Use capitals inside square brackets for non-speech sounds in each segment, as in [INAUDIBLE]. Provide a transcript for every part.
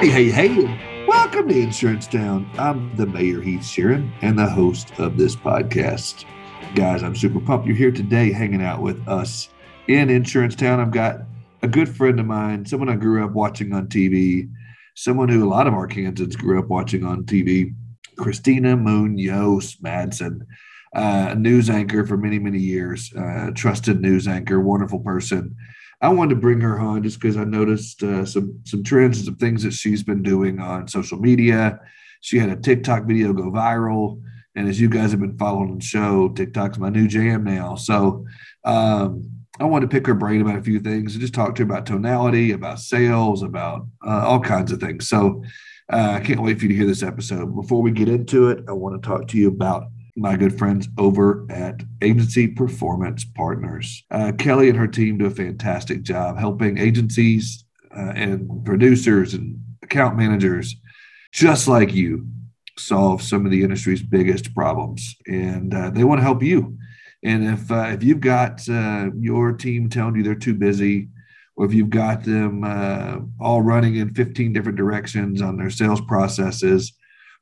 Hey, hey, hey, welcome to Insurance Town. I'm the mayor, Keith Sheeran, and the host of this podcast. Guys, I'm super pumped you're here today hanging out with us in Insurance Town. I've got a good friend of mine, someone I grew up watching on TV, someone who a lot of our Arkansans grew up watching on TV, Christina Munoz Madsen, uh, a news anchor for many, many years, uh, trusted news anchor, wonderful person. I wanted to bring her on just because I noticed uh, some some trends and some things that she's been doing on social media. She had a TikTok video go viral, and as you guys have been following the show, TikTok's my new jam now. So um, I wanted to pick her brain about a few things and just talk to her about tonality, about sales, about uh, all kinds of things. So uh, I can't wait for you to hear this episode. Before we get into it, I want to talk to you about my good friends over at Agency Performance Partners. Uh, Kelly and her team do a fantastic job helping agencies uh, and producers and account managers just like you solve some of the industry's biggest problems. And uh, they want to help you. And if uh, if you've got uh, your team telling you they're too busy, or if you've got them uh, all running in 15 different directions on their sales processes,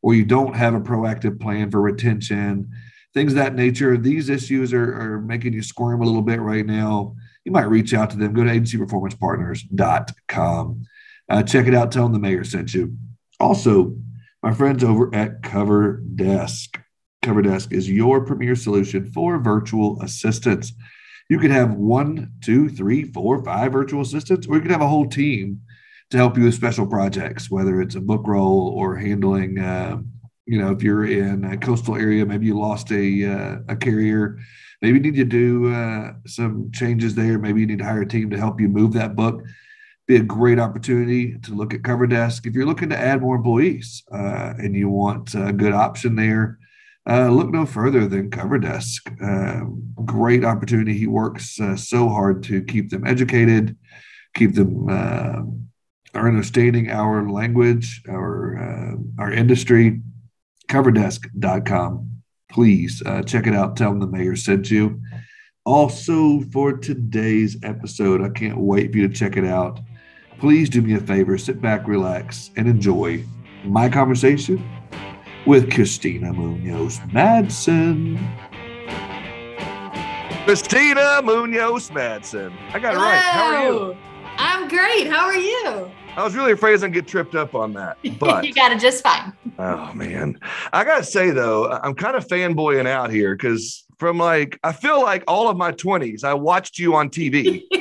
or you don't have a proactive plan for retention, things that nature. These issues are, are making you squirm a little bit right now. You might reach out to them. Go to agencyperformancepartners.com. Uh, check it out. Tell them the mayor sent you. Also, my friends over at Cover Desk. Cover Desk is your premier solution for virtual assistants. You could have one, two, three, four, five virtual assistants, or you could have a whole team to help you with special projects, whether it's a book roll or handling, uh, you know, if you're in a coastal area, maybe you lost a, uh, a carrier, maybe you need to do uh, some changes there. Maybe you need to hire a team to help you move that book. Be a great opportunity to look at Cover Desk. If you're looking to add more employees uh, and you want a good option there, uh, look no further than Cover Desk. Uh, great opportunity. He works uh, so hard to keep them educated, keep them uh, are understanding our language, our uh, our industry, coverdesk.com. Please uh, check it out. Tell them the mayor sent you. Also, for today's episode, I can't wait for you to check it out. Please do me a favor, sit back, relax, and enjoy my conversation with Christina Munoz Madsen. Christina Munoz Madsen. I got it right. How are you? I'm great. How are you? I was really afraid I was gonna get tripped up on that, [LAUGHS] but you got it just fine. Oh man, I gotta say though, I'm kind of fanboying out here because from like I feel like all of my 20s, I watched you on TV. [LAUGHS]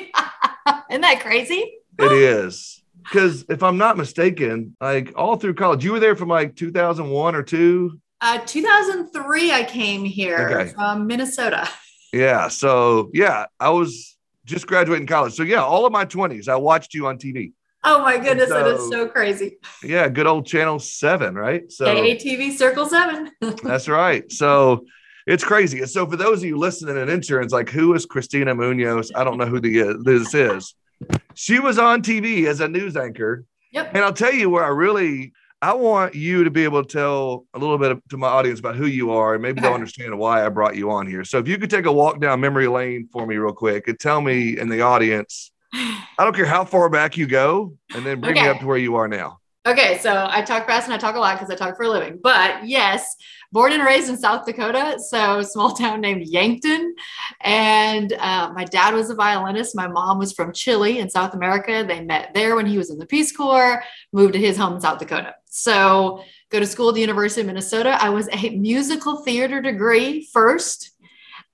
Isn't that crazy? It is because if I'm not mistaken, like all through college, you were there from like 2001 or two. Uh, 2003, I came here okay. from Minnesota. Yeah, so yeah, I was just graduating college. So yeah, all of my 20s, I watched you on TV. Oh my goodness, so, that is so crazy. Yeah, good old channel seven, right? So KATV Circle Seven. [LAUGHS] that's right. So it's crazy. So for those of you listening in insurance, like who is Christina Munoz? I don't know who the, uh, this is. She was on TV as a news anchor. Yep. And I'll tell you where I really I want you to be able to tell a little bit to my audience about who you are and maybe they'll understand why I brought you on here. So if you could take a walk down memory lane for me real quick and tell me in the audience I don't care how far back you go, and then bring okay. me up to where you are now. Okay, so I talk fast and I talk a lot because I talk for a living. But yes, born and raised in South Dakota, so small [LAUGHS] town named Yankton. And uh, my dad was a violinist. My mom was from Chile in South America. They met there when he was in the Peace Corps, moved to his home in South Dakota. So go to school at the University of Minnesota. I was a musical theater degree first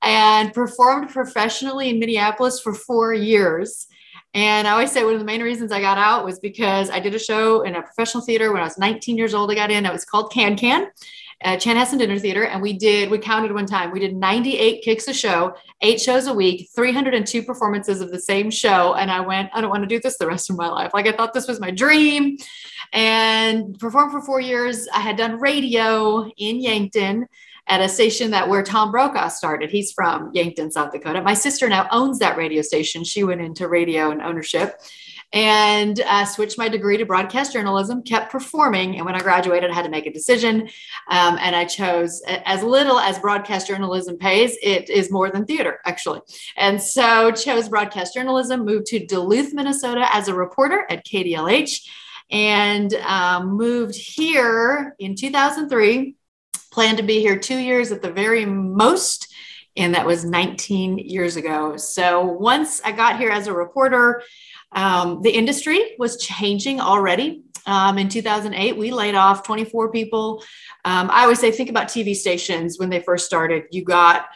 and performed professionally in Minneapolis for four years. And I always say one of the main reasons I got out was because I did a show in a professional theater when I was 19 years old. I got in. It was called Can Can, uh, Chanhassen Dinner Theater, and we did. We counted one time. We did 98 kicks a show, eight shows a week, 302 performances of the same show. And I went, I don't want to do this the rest of my life. Like I thought this was my dream, and performed for four years. I had done radio in Yankton at a station that where Tom Brokaw started. He's from Yankton, South Dakota. My sister now owns that radio station. She went into radio and ownership and uh, switched my degree to broadcast journalism, kept performing. And when I graduated, I had to make a decision. Um, and I chose as little as broadcast journalism pays, it is more than theater, actually. And so chose broadcast journalism, moved to Duluth, Minnesota as a reporter at KDLH and um, moved here in 2003. Planned to be here two years at the very most and that was 19 years ago. So once I got here as a reporter, um, the industry was changing already. Um, in 2008, we laid off 24 people. Um, I always say, think about TV stations when they first started. You got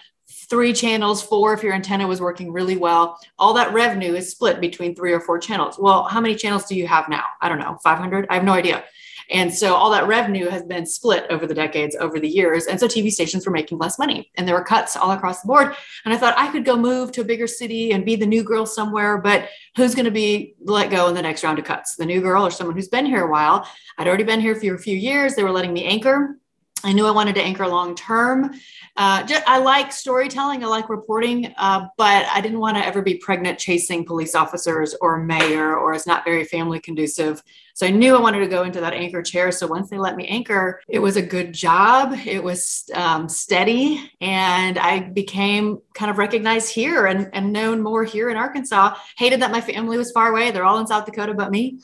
three channels, four if your antenna was working really well. All that revenue is split between three or four channels. Well, how many channels do you have now? I don't know, 500? I have no idea. And so all that revenue has been split over the decades, over the years. And so TV stations were making less money and there were cuts all across the board. And I thought I could go move to a bigger city and be the new girl somewhere, but who's going to be let go in the next round of cuts? The new girl or someone who's been here a while? I'd already been here for a few years. They were letting me anchor. I knew I wanted to anchor long term. Uh, I like storytelling, I like reporting, uh, but I didn't want to ever be pregnant chasing police officers or mayor, or it's not very family conducive. So I knew I wanted to go into that anchor chair. So once they let me anchor, it was a good job. It was um, steady, and I became kind of recognized here and, and known more here in Arkansas. Hated that my family was far away; they're all in South Dakota, but me.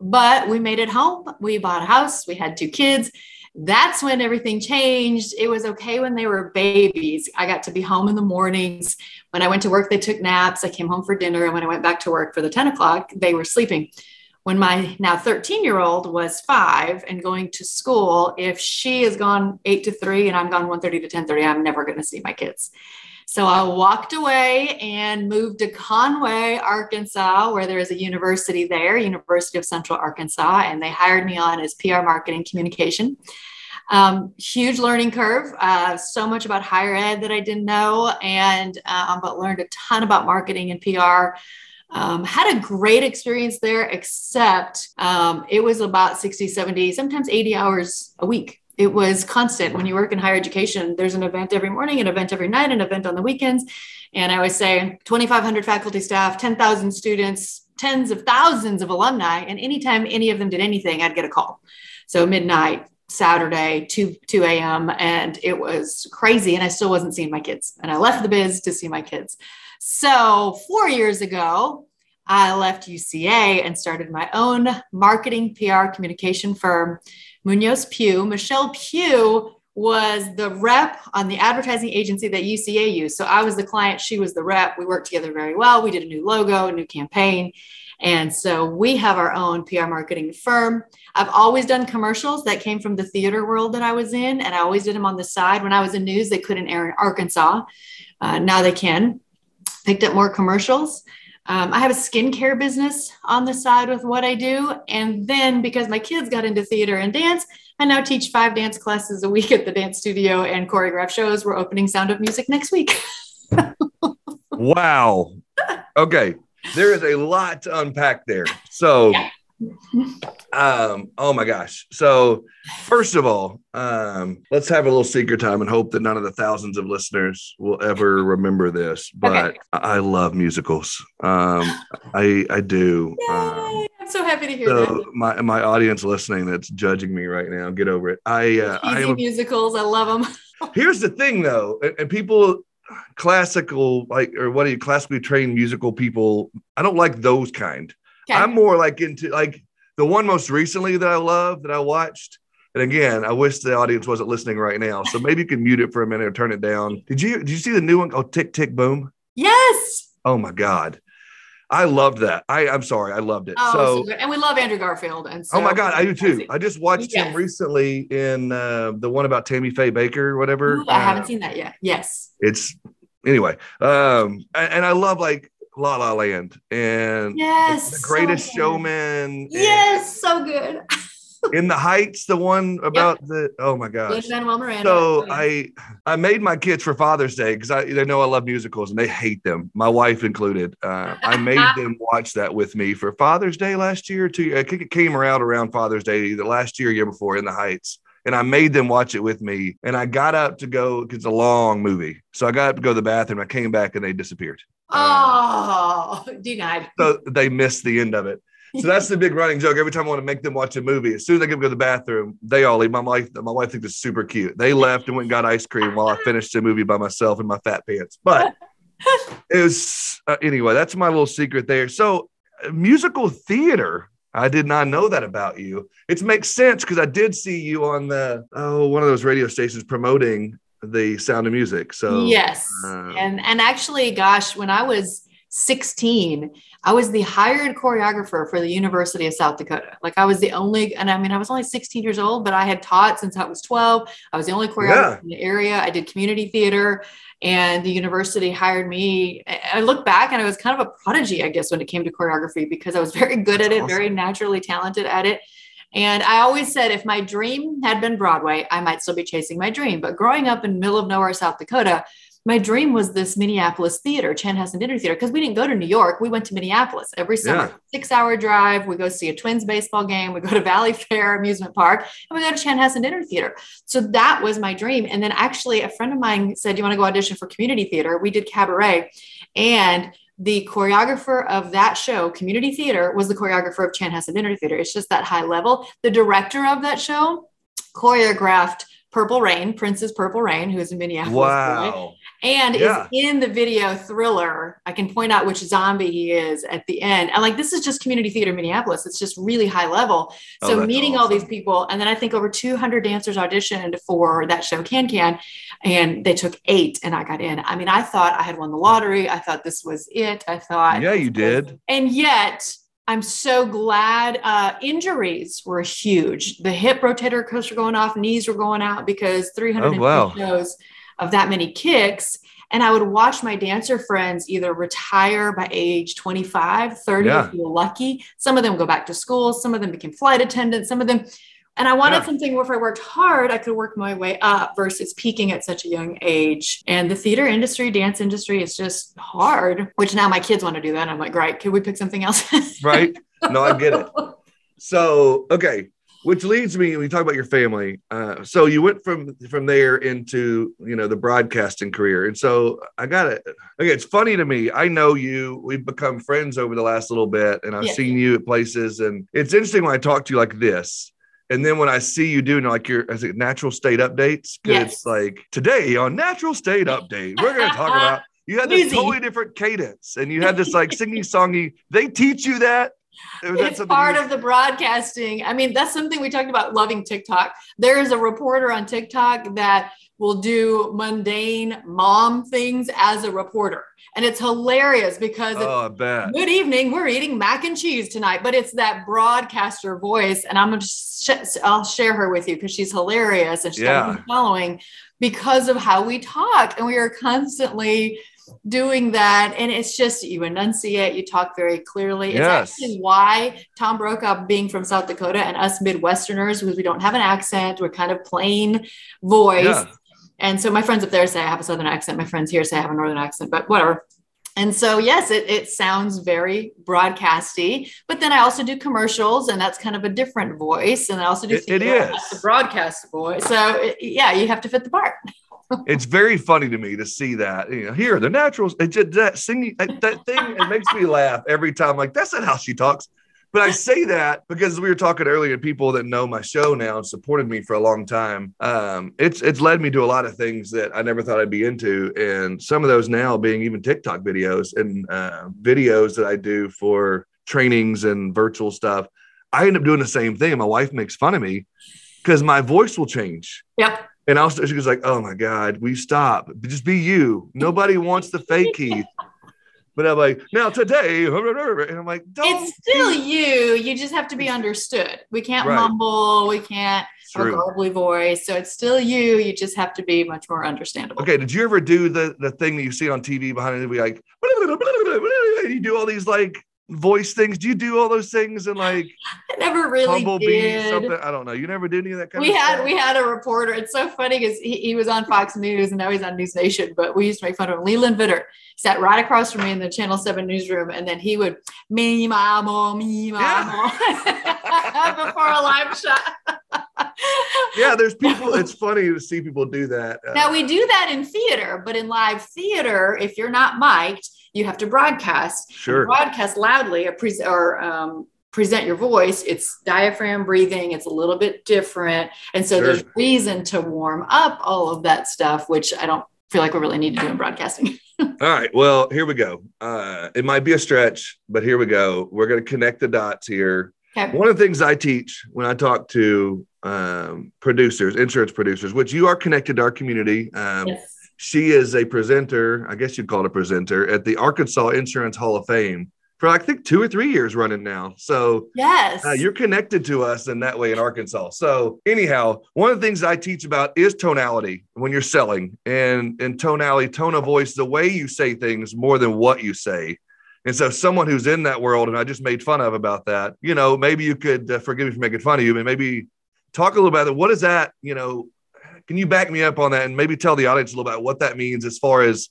But we made it home. We bought a house. We had two kids that's when everything changed. It was okay when they were babies. I got to be home in the mornings. When I went to work, they took naps. I came home for dinner. And when I went back to work for the 10 o'clock, they were sleeping. When my now 13 year old was five and going to school, if she is gone eight to three and I'm gone 1 30 to 10 30, I'm never going to see my kids. So I walked away and moved to Conway, Arkansas, where there is a university there, University of Central Arkansas, and they hired me on as PR marketing communication. Um, huge learning curve, uh, so much about higher ed that I didn't know, and um, but learned a ton about marketing and PR. Um, had a great experience there, except um, it was about 60, 70, sometimes 80 hours a week it was constant. When you work in higher education there's an event every morning an event every night an event on the weekends. And i always say 2500 faculty staff 10000 students tens of thousands of alumni. And anytime any of them did anything i'd get a call. So midnight saturday 2 2 a.m and it was crazy. And i still wasn't seeing my kids. And i left the biz to see my kids. So four years ago i left uca and started my own marketing pr communication firm Munoz Pugh. Michelle Pugh was the rep on the advertising agency that UCA used. So I was the client, she was the rep. We worked together very well. We did a new logo, a new campaign. And so we have our own PR marketing firm. I've always done commercials that came from the theater world that I was in, and I always did them on the side. When I was in news, they couldn't air in Arkansas. Uh, now they can. Picked up more commercials. Um, I have a skincare business on the side with what I do. And then because my kids got into theater and dance, I now teach five dance classes a week at the dance studio and choreograph shows. We're opening Sound of Music next week. [LAUGHS] wow. Okay. There is a lot to unpack there. So, yeah um oh my gosh. So first of all um let's have a little secret time and hope that none of the thousands of listeners will ever remember this but okay. i love musicals. Um i i do. Um, i'm so happy to hear so that. my my audience listening that's judging me right now get over it. I uh i am musicals i love them [LAUGHS] here's the thing though and, and people classical like or what are you classically trained musical people i don't like those kind Okay. I'm more like into like the one most recently that I love that I watched. And again, I wish the audience wasn't listening right now. So maybe you can mute it for a minute or turn it down. Did you did you see the new one? Oh, Tick Tick Boom. Yes. Oh my God. I loved that. I, I'm sorry, I loved it. Oh, so, so and we love Andrew Garfield. And so, oh my God, I do too. I just watched yes. him recently in uh, the one about Tammy Faye Bakker, or whatever. Ooh, I uh, haven't seen that yet. Yes. It's anyway. Um, and, and I love like La La Land and yes, the Greatest so Showman. Yes, so good. [LAUGHS] in the Heights, the one about yep. the oh my gosh. So I I made my kids for Father's Day because I they know I love musicals and they hate them, my wife included. Uh, I made [LAUGHS] them watch that with me for Father's Day last year. Two, I think it came around around Father's Day either last year, year before in the Heights and I made them watch it with me. And I got up to go because it's a long movie. So I got up to go to the bathroom. I came back and they disappeared. Oh, [LAUGHS] denied. So they missed the end of it. So that's the big running joke. Every time I want to make them watch a movie, as soon as I to go to the bathroom, they all leave. My wife, my wife thinks it's super cute. They left and went and got ice cream while I finished the movie by myself in my fat pants. But [LAUGHS] it was uh, anyway. That's my little secret there. So uh, musical theater I did not know that about you. It makes sense because I did see you on the oh one of those radio stations promoting the Sound of Music. So yes, uh, and and actually, gosh, when I was 16, I was the hired choreographer for the University of South Dakota. Like I was the only, and I mean, I was only 16 years old, but I had taught since I was 12. I was the only choreographer yeah. in the area. I did community theater and the university hired me. I look back and I was kind of a prodigy, I guess, when it came to choreography because I was [LAUGHS] very good at it, awesome. very naturally talented at it. And I always said if my dream had been Broadway, I might still be chasing my dream. But growing up in middle of nowhere, South Dakota, my dream was this Minneapolis theater, Chanhassen Dinner Theater, because we didn't go to New York. We went to Minneapolis every summer, yeah. six hour drive. We go see a Twins baseball game. We go to [LAUGHS] Valleyfair amusement park and we go to Chanhassen Dinner Theater. So that was my dream. And then actually, a friend of mine said, Do you want to go audition for community theater? We did cabaret. And the choreographer of that show, Community Theater, was the choreographer of Chanhassen Dinner Theater. It's just that high level. The director of that show choreographed Purple Rain, Prince's Purple Rain, who is a Minneapolis wow. boy and yeah. is in the video thriller. I can point out which zombie he is at the end. And like this is just community theater Minneapolis. It's just really high level. Oh, so meeting awesome. all these people, and then I think over 200 dancers auditioned for that show Can Can, and they took eight, and I got in. I mean, I thought I had won the lottery. I thought this was it. I thought, yeah, you did. And yet. I'm so glad. Uh, injuries were huge. The hip rotator cuffs were going off, knees were going out because 300 oh, wow. shows of that many kicks. And I would watch my dancer friends either retire by age 25, 30, yeah. if you were lucky. Some of them go back to school, some of them became flight attendants, some of them. And I wanted yeah. something where if I worked hard, I could work my way up versus peaking at such a young age. And the theater industry, dance industry is just hard, which now my kids want to do that. I'm like, great, can we pick something else? right. No, I get it. [LAUGHS] So, okay which leads me when you talk about your family uh, so you went from from there into you know the broadcasting career and so i got it okay it's funny to me i know you we've become friends over the last little bit and i've yeah. seen you at places and it's interesting when i talk to you like this and then when I see you doing like your as it natural state updates, yes. it's like today on natural state update, we're going to talk [LAUGHS] about you had this totally different cadence and you had this like [LAUGHS] singing songy. They teach you that it's part of the broadcasting. I mean, that's something we talked about loving TikTok. There is a reporter on TikTok that will do mundane mom things as a reporter. And it's hilarious because oh, I bet. good evening, we're eating mac and cheese tonight, but it's that broadcaster voice. And I'm going to, sh- I'll share her with you because she's hilarious and she's yeah. following because of how we talk. And we are constantly doing that. And it's just you enunciate, you talk very clearly. Yes. It's actually why Tom Brokaw, being from South Dakota, and us Midwesterners, because we don't have an accent, we're kind of plain voice. Yeah. And so my friends up there say I have a Southern accent. My friends here say I have a Northern accent, but whatever. And so, yes, it, it sounds very broadcasty, but then I also do commercials and that's kind of a different voice. And I also do it, it is the broadcast voice. So it, yeah, you have to fit the part. It's very funny to me to see that. You know, here the naturals. It just that singing that thing. It makes me laugh every time. Like that's not how she talks. But I say that because we were talking earlier. People that know my show now and supported me for a long time. Um, it's it's led me to a lot of things that I never thought I'd be into, and some of those now being even TikTok videos and uh, videos that I do for trainings and virtual stuff. I end up doing the same thing. My wife makes fun of me because my voice will change. Yep. And also she was like, "Oh my God, we stop. Just be you. Nobody wants the fake Keith." But I'm like, now today, and I'm like, it's still you. You just have to be understood. We can't right. mumble. We can't have a garbly voice. So it's still you. You just have to be much more understandable. Okay. Did you ever do the the thing that you see on TV behind it? Be like, [LAUGHS] you do all these like voice things? Do you do all those things and like [LAUGHS] I never really did. something? I don't know. You never did any of that kind of we of had stuff? we had a reporter. It's so funny because he, he, was on Fox News and now he's on News Nation, but we used to make fun of him. Leland Vittert sat right across from me in the Channel 7 newsroom, and then he would me mamo, me mamo yeah. [LAUGHS] before a live shot. [LAUGHS] yeah, there's people. It's funny to see people do that. Uh, now we do that in theater, but in live theater, if you're not mic'd, you have to broadcast. Sure. Broadcast loudly or, pre- or um, present your voice. It's diaphragm breathing. It's a little bit different. And so sure. there's reason to warm up all of that stuff, which I don't feel like we really need to do in broadcasting. [LAUGHS] all right. Well, here we go. Uh, it might be a stretch, but here we go. We're going to connect the dots here. Okay. One of the things I teach when I talk to um, producers, insurance producers, which you are connected to our community. Um, Yes. She is a presenter, I guess you'd call it a presenter, at the Arkansas Insurance Hall of Fame for I think two or three years running now. So Yes. uh, you're connected to us in that way in Arkansas. So anyhow, one of the things I teach about is tonality when you're selling and and tonality, tone of voice, the way you say things more than what you say. And so someone who's in that world, and I just made fun of about that, you know, maybe you could uh, forgive me for making fun of you, but maybe talk a little about that. What is that? You know, can you back me up on that and maybe tell the audience a little about what that means as far as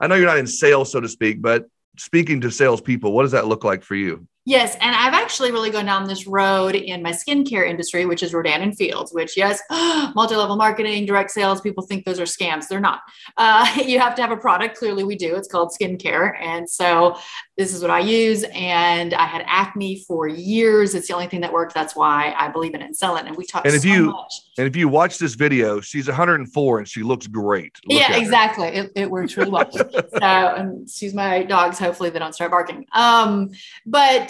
I know you're not in sales, so to speak, but speaking to salespeople, what does that look like for you? Yes, and I've actually really gone down this road in my skincare industry, which is Rodan and Fields. Which, yes, [GASPS] multi-level marketing, direct sales. People think those are scams. They're not. Uh, [LAUGHS] you have to have a product. Clearly, we do. It's called skincare, and so this is what I use. And I had acne for years. It's the only thing that worked. That's why I believe in it and sell it. And we talk And if so you- much. And if you watch this video, she's 104 and she looks great. Look yeah, exactly. It, it works really well. [LAUGHS] so, and excuse my dogs. Hopefully, they don't start barking. Um, but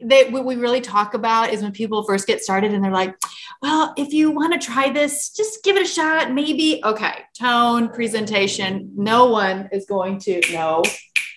they, what we really talk about is when people first get started and they're like, well, if you want to try this, just give it a shot. Maybe, okay, tone, presentation. No one is going to know.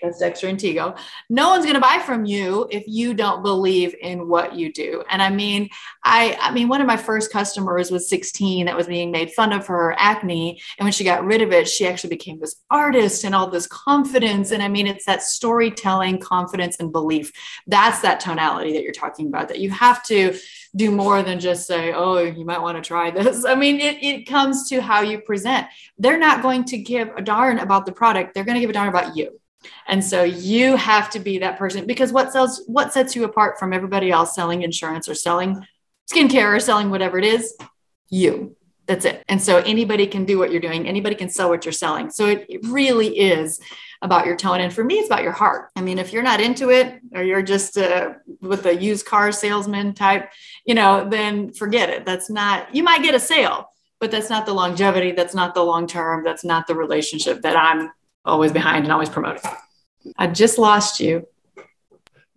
That's Dexter and Tigo. No one's going to buy from you if you don't believe in what you do. And I mean, I, I mean, one of my first customers was 16 that was being made fun of for her acne. And when she got rid of it, she actually became this artist and all this confidence. And I mean, it's that storytelling, confidence, and belief. That's that tonality that you're talking about, that you have to do more than just say, oh, you might want to try this. [LAUGHS] I mean, it, it comes to how you present. They're not going to give a darn about the product, they're going to give a darn about you. And so you have to be that person because what sells, what sets you apart from everybody else selling insurance or selling skincare or selling whatever it is? You. That's it. And so anybody can do what you're doing. Anybody can sell what you're selling. So it, it really is about your tone. And for me, it's about your heart. I mean, if you're not into it or you're just uh, with a used car salesman type, you know, then forget it. That's not, you might get a sale, but that's not the longevity. That's not the long term. That's not the relationship that I'm always behind and always promoting. I just lost you.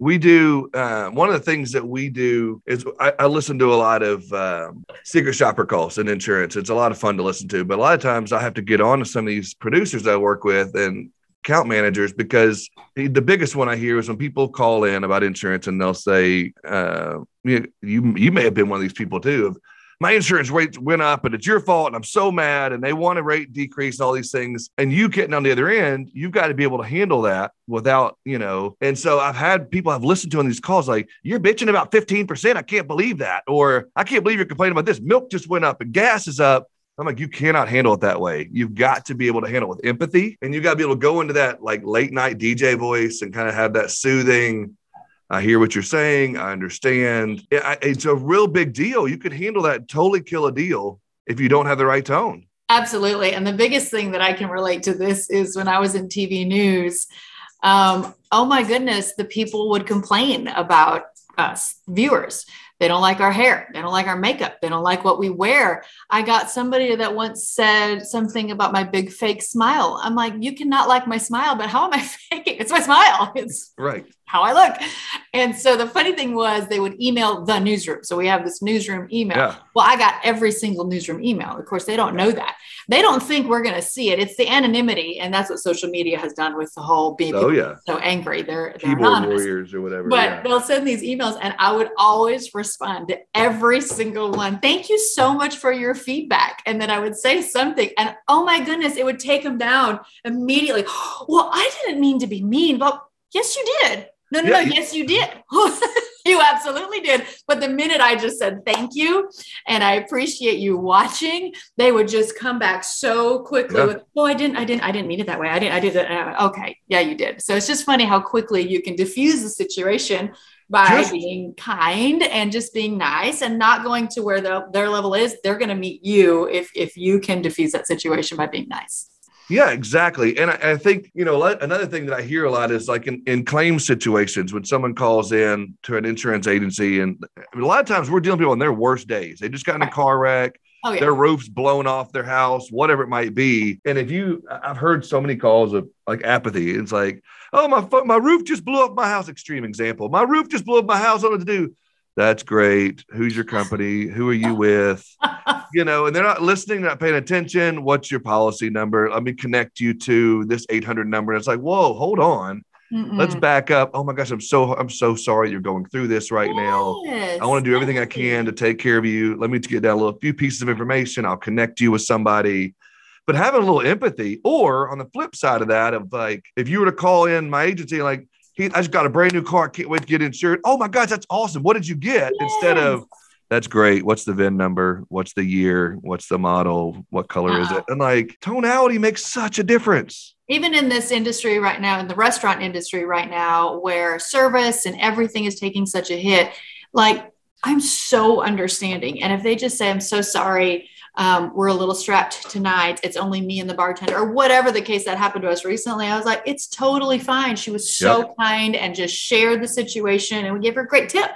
we do uh, one of the things that we do is I, I listen to a lot of um, secret shopper calls in insurance. It's a lot of fun to listen to, but a lot of times I have to get on to some of these producers I work with and account managers because the biggest one I hear is when people call in about insurance and they'll say, uh, you, you you may have been one of these people too. My insurance rates went up and it's your fault and I'm so mad and they want a rate decrease and all these things and you getting on the other end you've got to be able to handle that without you know. And so I've had people I've listened to on these calls like you're bitching about 15% I can't believe that. Or I can't believe you're complaining about this. Milk just went up and gas is up I'm like, you cannot handle it that way. You've got to be able to handle it with empathy and you got to be able to go into that like late night DJ voice and kind of have that soothing, I hear what you're saying. I understand. Yeah, I- It's a real big deal. You could handle that, totally kill a deal if you don't have the right tone. Absolutely. And the biggest thing that I can relate to this is when I was in TV news. Um, oh my goodness, the people would complain about us viewers. They don't like our hair. They don't like our makeup. They don't like what we wear. I got somebody that once said something about my big fake smile. I'm like, you cannot like my smile, but how am I [LAUGHS] faking? It's my smile. It's Right. How I look. And so the funny thing was they would email the newsroom. So we have this newsroom email. Yeah. Well, I got every single newsroom email. Of course, they don't know that. They don't think we're going to see it. It's the anonymity. And that's what social media has done with the whole being Oh, yeah. so angry. They're, they're Keyboard anonymous. warriors or whatever. But yeah. they'll send these emails, and I would always respond to every single one. Thank you so much for your feedback. And then I would say something, and oh my goodness, it would take them down immediately. Well, I didn't mean to be mean, but yes, you did. No, no, Yeah, no. Yes, you did. [LAUGHS] you absolutely did. But the minute I just said thank you and I appreciate you watching, they would just come back so quickly Yeah. with, "Oh, I didn't, I didn't, I didn't mean it that way. I didn't, I did it." Uh, okay, yeah, you did. So it's just funny how quickly you can diffuse the situation by Just- being kind and just being nice and not going to where the, their level is. They're going to meet you if if you can diffuse that situation by being nice. Yeah, exactly. And I, I think, you know, another thing that I hear a lot is like in, in claim situations when someone calls in to an insurance agency, and I mean, a lot of times we're dealing with people on their worst days. They just got in a car wreck, Oh yeah. their roof's blown off their house, whatever it might be. And if you, I've heard so many calls of like apathy. It's like, oh, my my roof just blew up my house. Extreme example. My roof just blew up my house. I don't know what to do. That's great. Who's your company? Who are you with? [LAUGHS] you know, and they're not listening, not paying attention. What's your policy number? Let me connect you to this 800 number. And it's like, whoa, hold on. Mm-mm. Let's back up. Oh my gosh, I'm so I'm so sorry you're going through this right yes, now. I want to do everything I can to take care of you. Let me get down a little few pieces of information. I'll connect you with somebody. But having a little empathy, or on the flip side of that, of like if you were to call in my agency, like he, I just got a brand new car, can't wait to get insured. Oh my gosh, that's awesome. What did you get? Yes. Instead of that's great. What's the VIN number? What's the year? What's the model? What color uh-huh. is it? And like tonality makes such a difference. Even in this industry right now, in the restaurant industry right now, where service and everything is taking such a hit, like I'm so understanding. And if they just say, I'm so sorry, um, we're a little strapped tonight. It's only me and the bartender, or whatever the case that happened to us recently. I was like, it's totally fine. She was so yep. kind and just shared the situation, and we gave her a great tip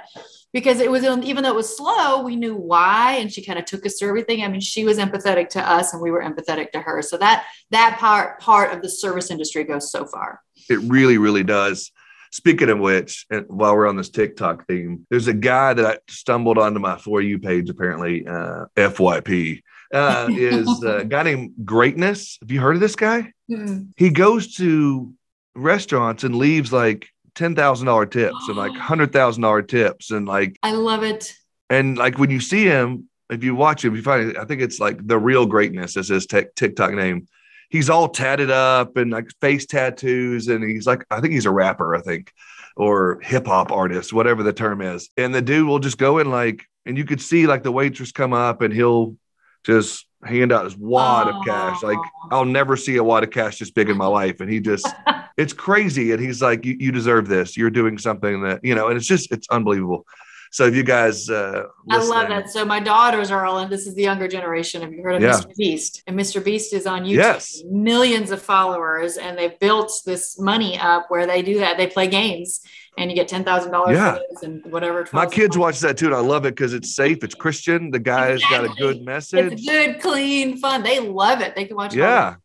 because it was even though it was slow, we knew why, and she kind of took us through everything. I mean, she was empathetic to us, and we were empathetic to her. So that that part part of the service industry goes so far. It really, really does. Speaking of which, and while we're on this TikTok theme, there's a guy that I stumbled onto my for you page. Apparently, uh, FYP uh, [LAUGHS] is a guy named Greatness. Have you heard of this guy? Mm-hmm. He goes to restaurants and leaves like ten thousand dollar tips and like [GASPS] hundred thousand dollar tips and like I love it. And like when you see him, if you watch him, you find I think it's like the real greatness is his t- TikTok name. He's all tatted up and like face tattoos, and he's like I think he's a rapper, I think, or hip hop artist, whatever the term is. And the dude will just go in like, and you could see like the waitress come up, and he'll just hand out his wad oh. of cash. Like I'll never see a wad of cash this big in my life, and he just [LAUGHS] it's crazy. And he's like, you, you deserve this. You're doing something that, you know, and it's just, it's unbelievable. So if you guys, uh, I love that. So my daughters are all, and this is the younger generation. Have you heard of yeah. Mr. Beast? And Mr. Beast is on YouTube, yes. millions of followers, and they've built this money up where they do that. They play games, and you get ten thousand dollars yeah. and whatever. My kids watch that too, and I love it because it's safe, it's Christian. The guy's exactly. got a good message. It's good, clean, fun. They love it. They can watch. Yeah.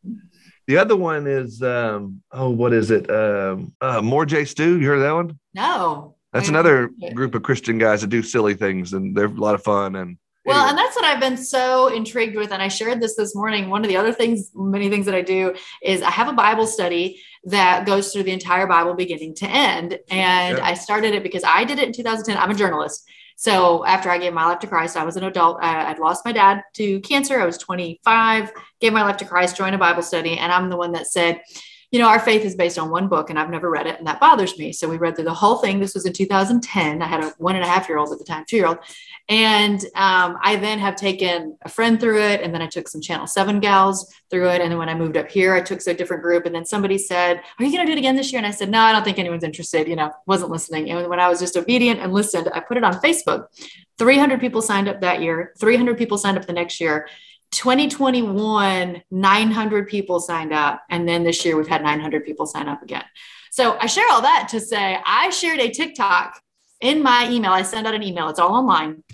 The other one is um, oh, what is it? Um, uh, More J Stew. You heard of that one? No. That's another group of Christian guys that do silly things, and they're a lot of fun. And well, anyway. and that's what I've been so intrigued with. And I shared this this morning. One of the other things, many things that I do is I have a Bible study that goes through the entire Bible beginning to end. And yeah. I started it because I did it in 2010. I'm a journalist. So after I gave my life to Christ, I was an adult. I, would lost my dad to cancer. I was 25, gave my life to Christ, joined a Bible study, and I'm the one that said, you know, our faith is based on one book, and I've never read it, and that bothers me. So we read through the whole thing. This was in 2010. I had a one and a half year old at the time, two year old, and um, I then have taken a friend through it, and then I took some Channel Seven gals through it, and then when I moved up here, I took a different group, and then somebody said, "Are you going to do it again this year?" And I said, "No, I don't think anyone's interested." You know, wasn't listening. And when I was just obedient and listened, I put it on Facebook. 300 people signed up that year. 300 people signed up the next year 2021, 900 people signed up. And then this year we've had 900 people sign up again. So I share all that to say I shared a TikTok in my email. I send out an email, it's all online.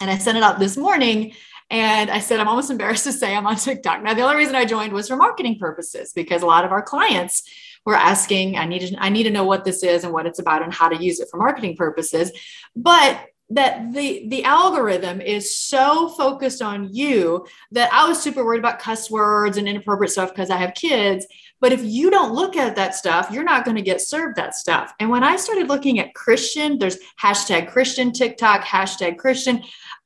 And I sent it out this morning. And I said, I'm almost embarrassed to say I'm on TikTok. Now, the only reason I joined was for marketing purposes because a lot of our clients were asking, I need to, I need to know what this is and what it's about and how to use it for marketing purposes. But that the the algorithm is so focused on you that I was super worried about cuss words and inappropriate stuff because I have kids. But if you don't look at that stuff, you're not going to get served that stuff. And when I started looking at Christian, there's hashtag Christian TikTok, hashtag Christian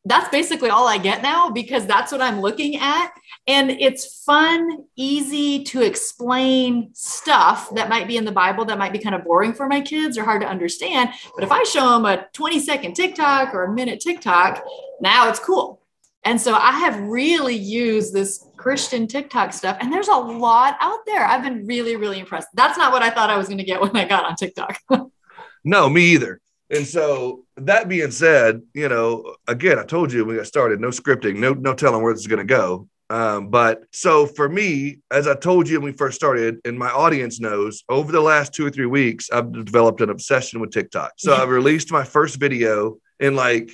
that's basically all I get now because that's what I'm looking at. And it's fun, easy to explain stuff that might be in the Bible that might be kind of boring for my kids or hard to understand. But if I show them a 20 second TikTok or a minute TikTok, now it's cool. And so I have really used this Christian TikTok stuff, and there's a lot out there. I've been really, really impressed. That's not what I thought I was going to get when I got on TikTok. [LAUGHS] no, me either. And so that being said, you know, again, I told you when we got started, no scripting, no no telling where this is going to go. Um, but so for me, as I told you when we first started, and my audience knows, over the last two or three weeks, I've developed an obsession with TikTok. So yeah. I released my first video, and like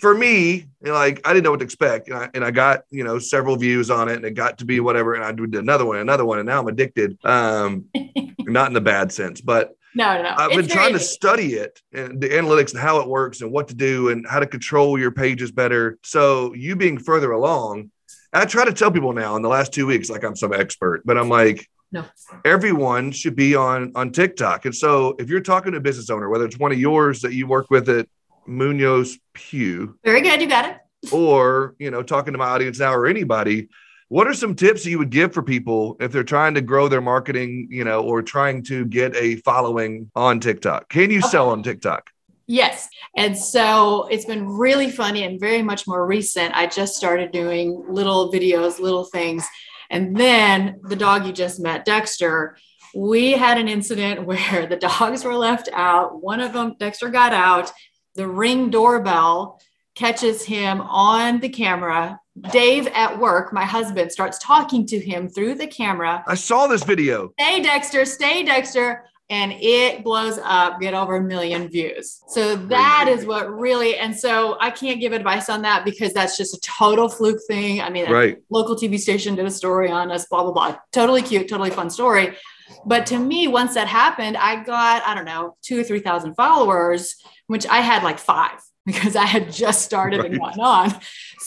for me, like I didn't know what to expect, and I, and I, got you know several views on it, and it got to be whatever, and I did another one, another one, and now I'm addicted. Um, [LAUGHS] not in the bad sense, but No, no. I've been trying to study it and the analytics and how it works and what to do and how to control your pages better. So you being further along, I try to tell people now in the last two weeks, like I'm some expert, but I'm like, no. Everyone should be on on TikTok. And so if you're talking to a business owner, whether it's one of yours that you work with at Munoz Pugh. Very good, you got it. [LAUGHS] or, you know, talking to my audience now or anybody, what are some tips you would give for people if they're trying to grow their marketing, you know, or trying to get a following on TikTok? Can you okay. sell on TikTok? Yes. And so it's been really funny and very much more recent. I just started doing little videos, little things. And then the dog you just met, Dexter, we had an incident [LAUGHS] where the dogs were left out. One of them, Dexter got out. The ring doorbell catches him on the camera Dave at work, my husband, starts talking to him through the camera. I saw this video. Stay, Dexter, stay, Dexter. And it blows up, get over a million views. So that is what really, and so I can't give advice on that because that's just a total fluke thing. I mean, right. local TV station did a story on us, blah, blah, blah. Totally cute, totally fun story. But to me, once that happened, I got, I don't know, two or 3,000 followers, which I had like five [LAUGHS] because I had just started right. and gone on.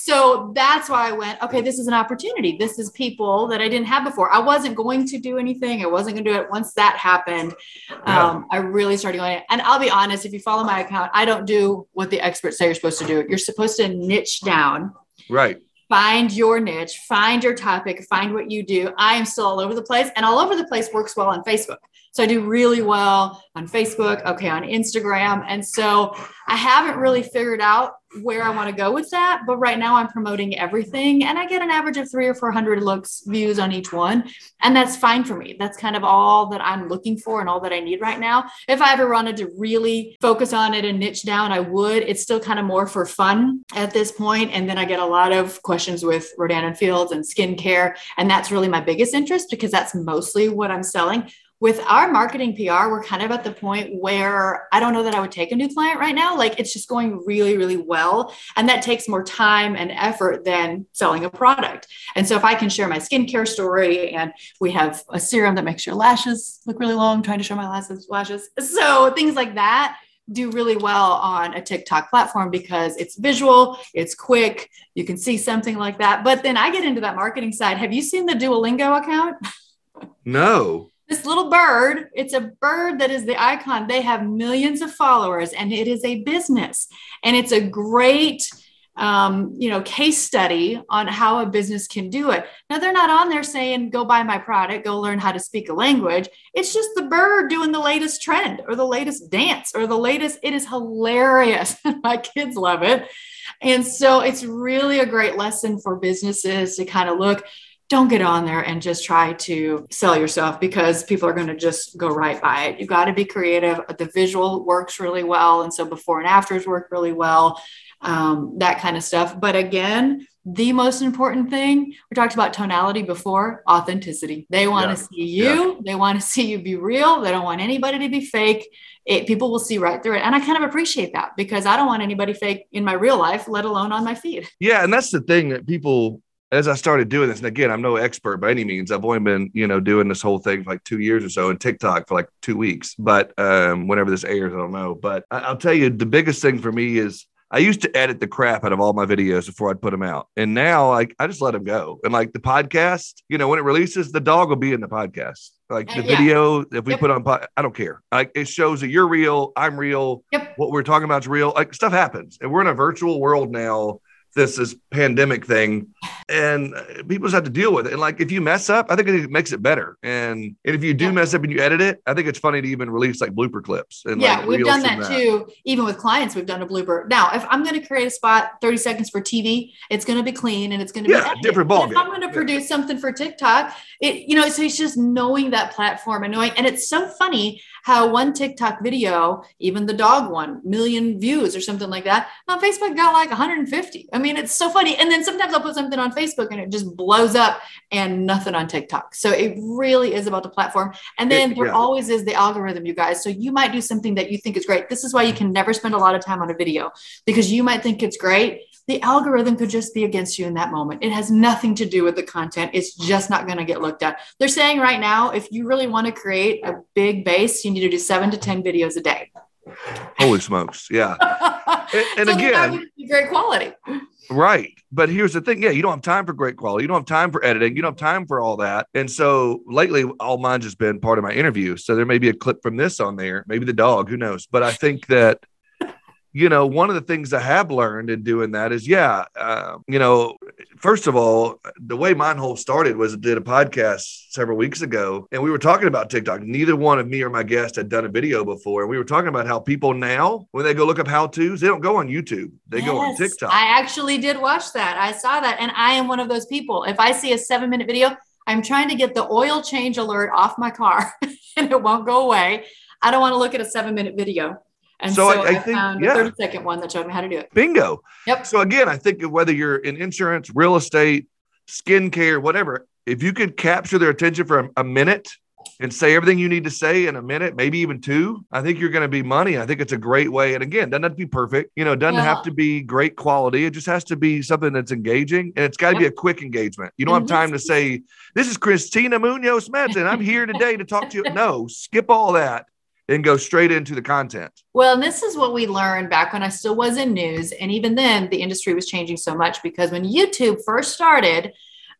So that's why I went, okay, this is an opportunity. This is people that I didn't have before. I wasn't going to do anything. I wasn't going to do it. Once that happened, yeah. um, I really started going. And I'll be honest, if you follow my account, I don't do what the experts say you're supposed to do. You're supposed to niche down. Right. Find your niche, find your topic, find what you do. I am still all over the place, and all over the place works well on Facebook. So I do really well on Facebook, okay, on Instagram. And so I haven't really figured out where I want to go with that. But right now I'm promoting everything and I get an average of three or 400 looks views on each one. And that's fine for me. That's kind of all that I'm looking for and all that I need right now. If I ever wanted to really focus on it and niche down, I would. It's still kind of more for fun at this point. And then I get a lot of questions with Rodan and Fields and skincare. And that's really my biggest interest because that's mostly what I'm selling with our marketing PR, we're kind of at the point where I don't know that I would take a new client right now. Like it's just going really, really well. And that takes more time and effort than selling a product. And so if I can share my skincare story and we have a serum that makes your lashes look really long, trying to show my lashes, lashes. So things like that do really well on a TikTok platform because it's visual, it's quick, you can see something like that. But then I get into that marketing side. Have you seen the Duolingo account? [LAUGHS] No this little bird, it's a bird that is the icon. They have millions of followers and it is a business. And it's a great, um, you know, case study on how a business can do it. Now, they're not on there saying, go buy my product, go learn how to speak a language. It's just the bird doing the latest trend or the latest dance or the latest. It is hilarious. [LAUGHS] my kids love it. And so it's really a great lesson for businesses to kind of look don't get on there and just try to sell yourself because people are going to just go right by it. You've got to be creative. The visual works really well. And so before and afters work really well, um, that kind of stuff. But again, the most important thing we talked about tonality before authenticity. They want yeah. to see you, yeah. they want to [LAUGHS] see you be real, they don't want anybody to be fake. It, people will see right through it. And I kind of appreciate that because I don't want anybody fake in my real life, let alone on my feed. Yeah. And that's the thing that people as I started doing this, and again, I'm no expert by any means. I've only been, you know, doing this whole thing for like two years or so, and TikTok for like two weeks. But um, whenever this airs, I don't know. But I- I'll tell you, the biggest thing for me is I used to edit the crap out of all my videos before I'd put them out, and now like I just let them go. And like the podcast, you know, when it releases, the dog will be in the podcast. Like the yeah. video, if we yep. put on, I don't care. Like it shows that you're real, I'm real. Yep. What we're talking about is real. Like stuff happens, and we're in a virtual world now this is pandemic thing and uh, people just have to deal with it and like if you mess up i think it makes it better and, and if you do yeah. mess up and you edit it i think it's funny to even release like blooper clips and yeah like we've done that, that, too even with clients we've done a blooper now if i'm going to create a spot 30 seconds for tv it's going to be clean and it's going to yeah, be different ball if i'm going to produce yeah. something for tiktok it you know so it's just knowing that platform and knowing and it's so funny how one TikTok video, even the dog one, million views or something like that, on Facebook got like 150. I mean, it's so funny. And then sometimes I'll put something on Facebook and it just blows up and nothing on TikTok. So it really is about the platform. And then it, there yeah. always is the algorithm, you guys. So you might do something that you think is great. This is why you can never spend a lot of time on a video because you might think it's great, the algorithm could just be against you in that moment. It has nothing to do with the content. It's just not going to get looked at. They're saying right now, if you really want to create a big base, you need to do seven to 10 videos a day. Holy smokes. Yeah. [LAUGHS] and, and so again, great quality. Right. But here's the thing. Yeah, you don't have time for great quality. You don't have time for editing. You don't have time for all that. And so lately, all mine's just been part of my interview. So there may be a clip from this on there, maybe the dog, who knows. But I think that you know, one of the things I have learned in doing that is, yeah, uh, you know, first of all, the way mine whole started was I did a podcast several weeks ago, and we were talking about TikTok. Neither one of me or my guest had done a video before, and we were talking about how people now, when they go look up how tos, they don't go on YouTube, they yes, go on TikTok. I actually did watch that. I saw that, and I am one of those people. If I see a seven minute video, I'm trying to get the oil change alert off my car, [LAUGHS] and it won't go away. I don't want to look at a seven minute video. And so, so I, I, I, think found yeah. a 30 second one that showed me how to do it. Bingo. Yep. So again, I think whether you're in insurance, real estate, skincare, whatever, if you could capture their attention for a, a minute and say everything you need to say in a minute, maybe even two, I think you're going to be money. I think it's a great way. And again, doesn't have to be perfect. You know, it doesn't yeah. have to be great quality. It just has to be something that's engaging and it's got to yep. be a quick engagement. You don't have mm-hmm. time to say, This is Christina Munoz Madsen. I'm here today to talk to you. [LAUGHS] No, skip all that and go straight into the content. Well, and this is what we learned back when I still was in news. And even then, the industry was changing so much because when YouTube first started,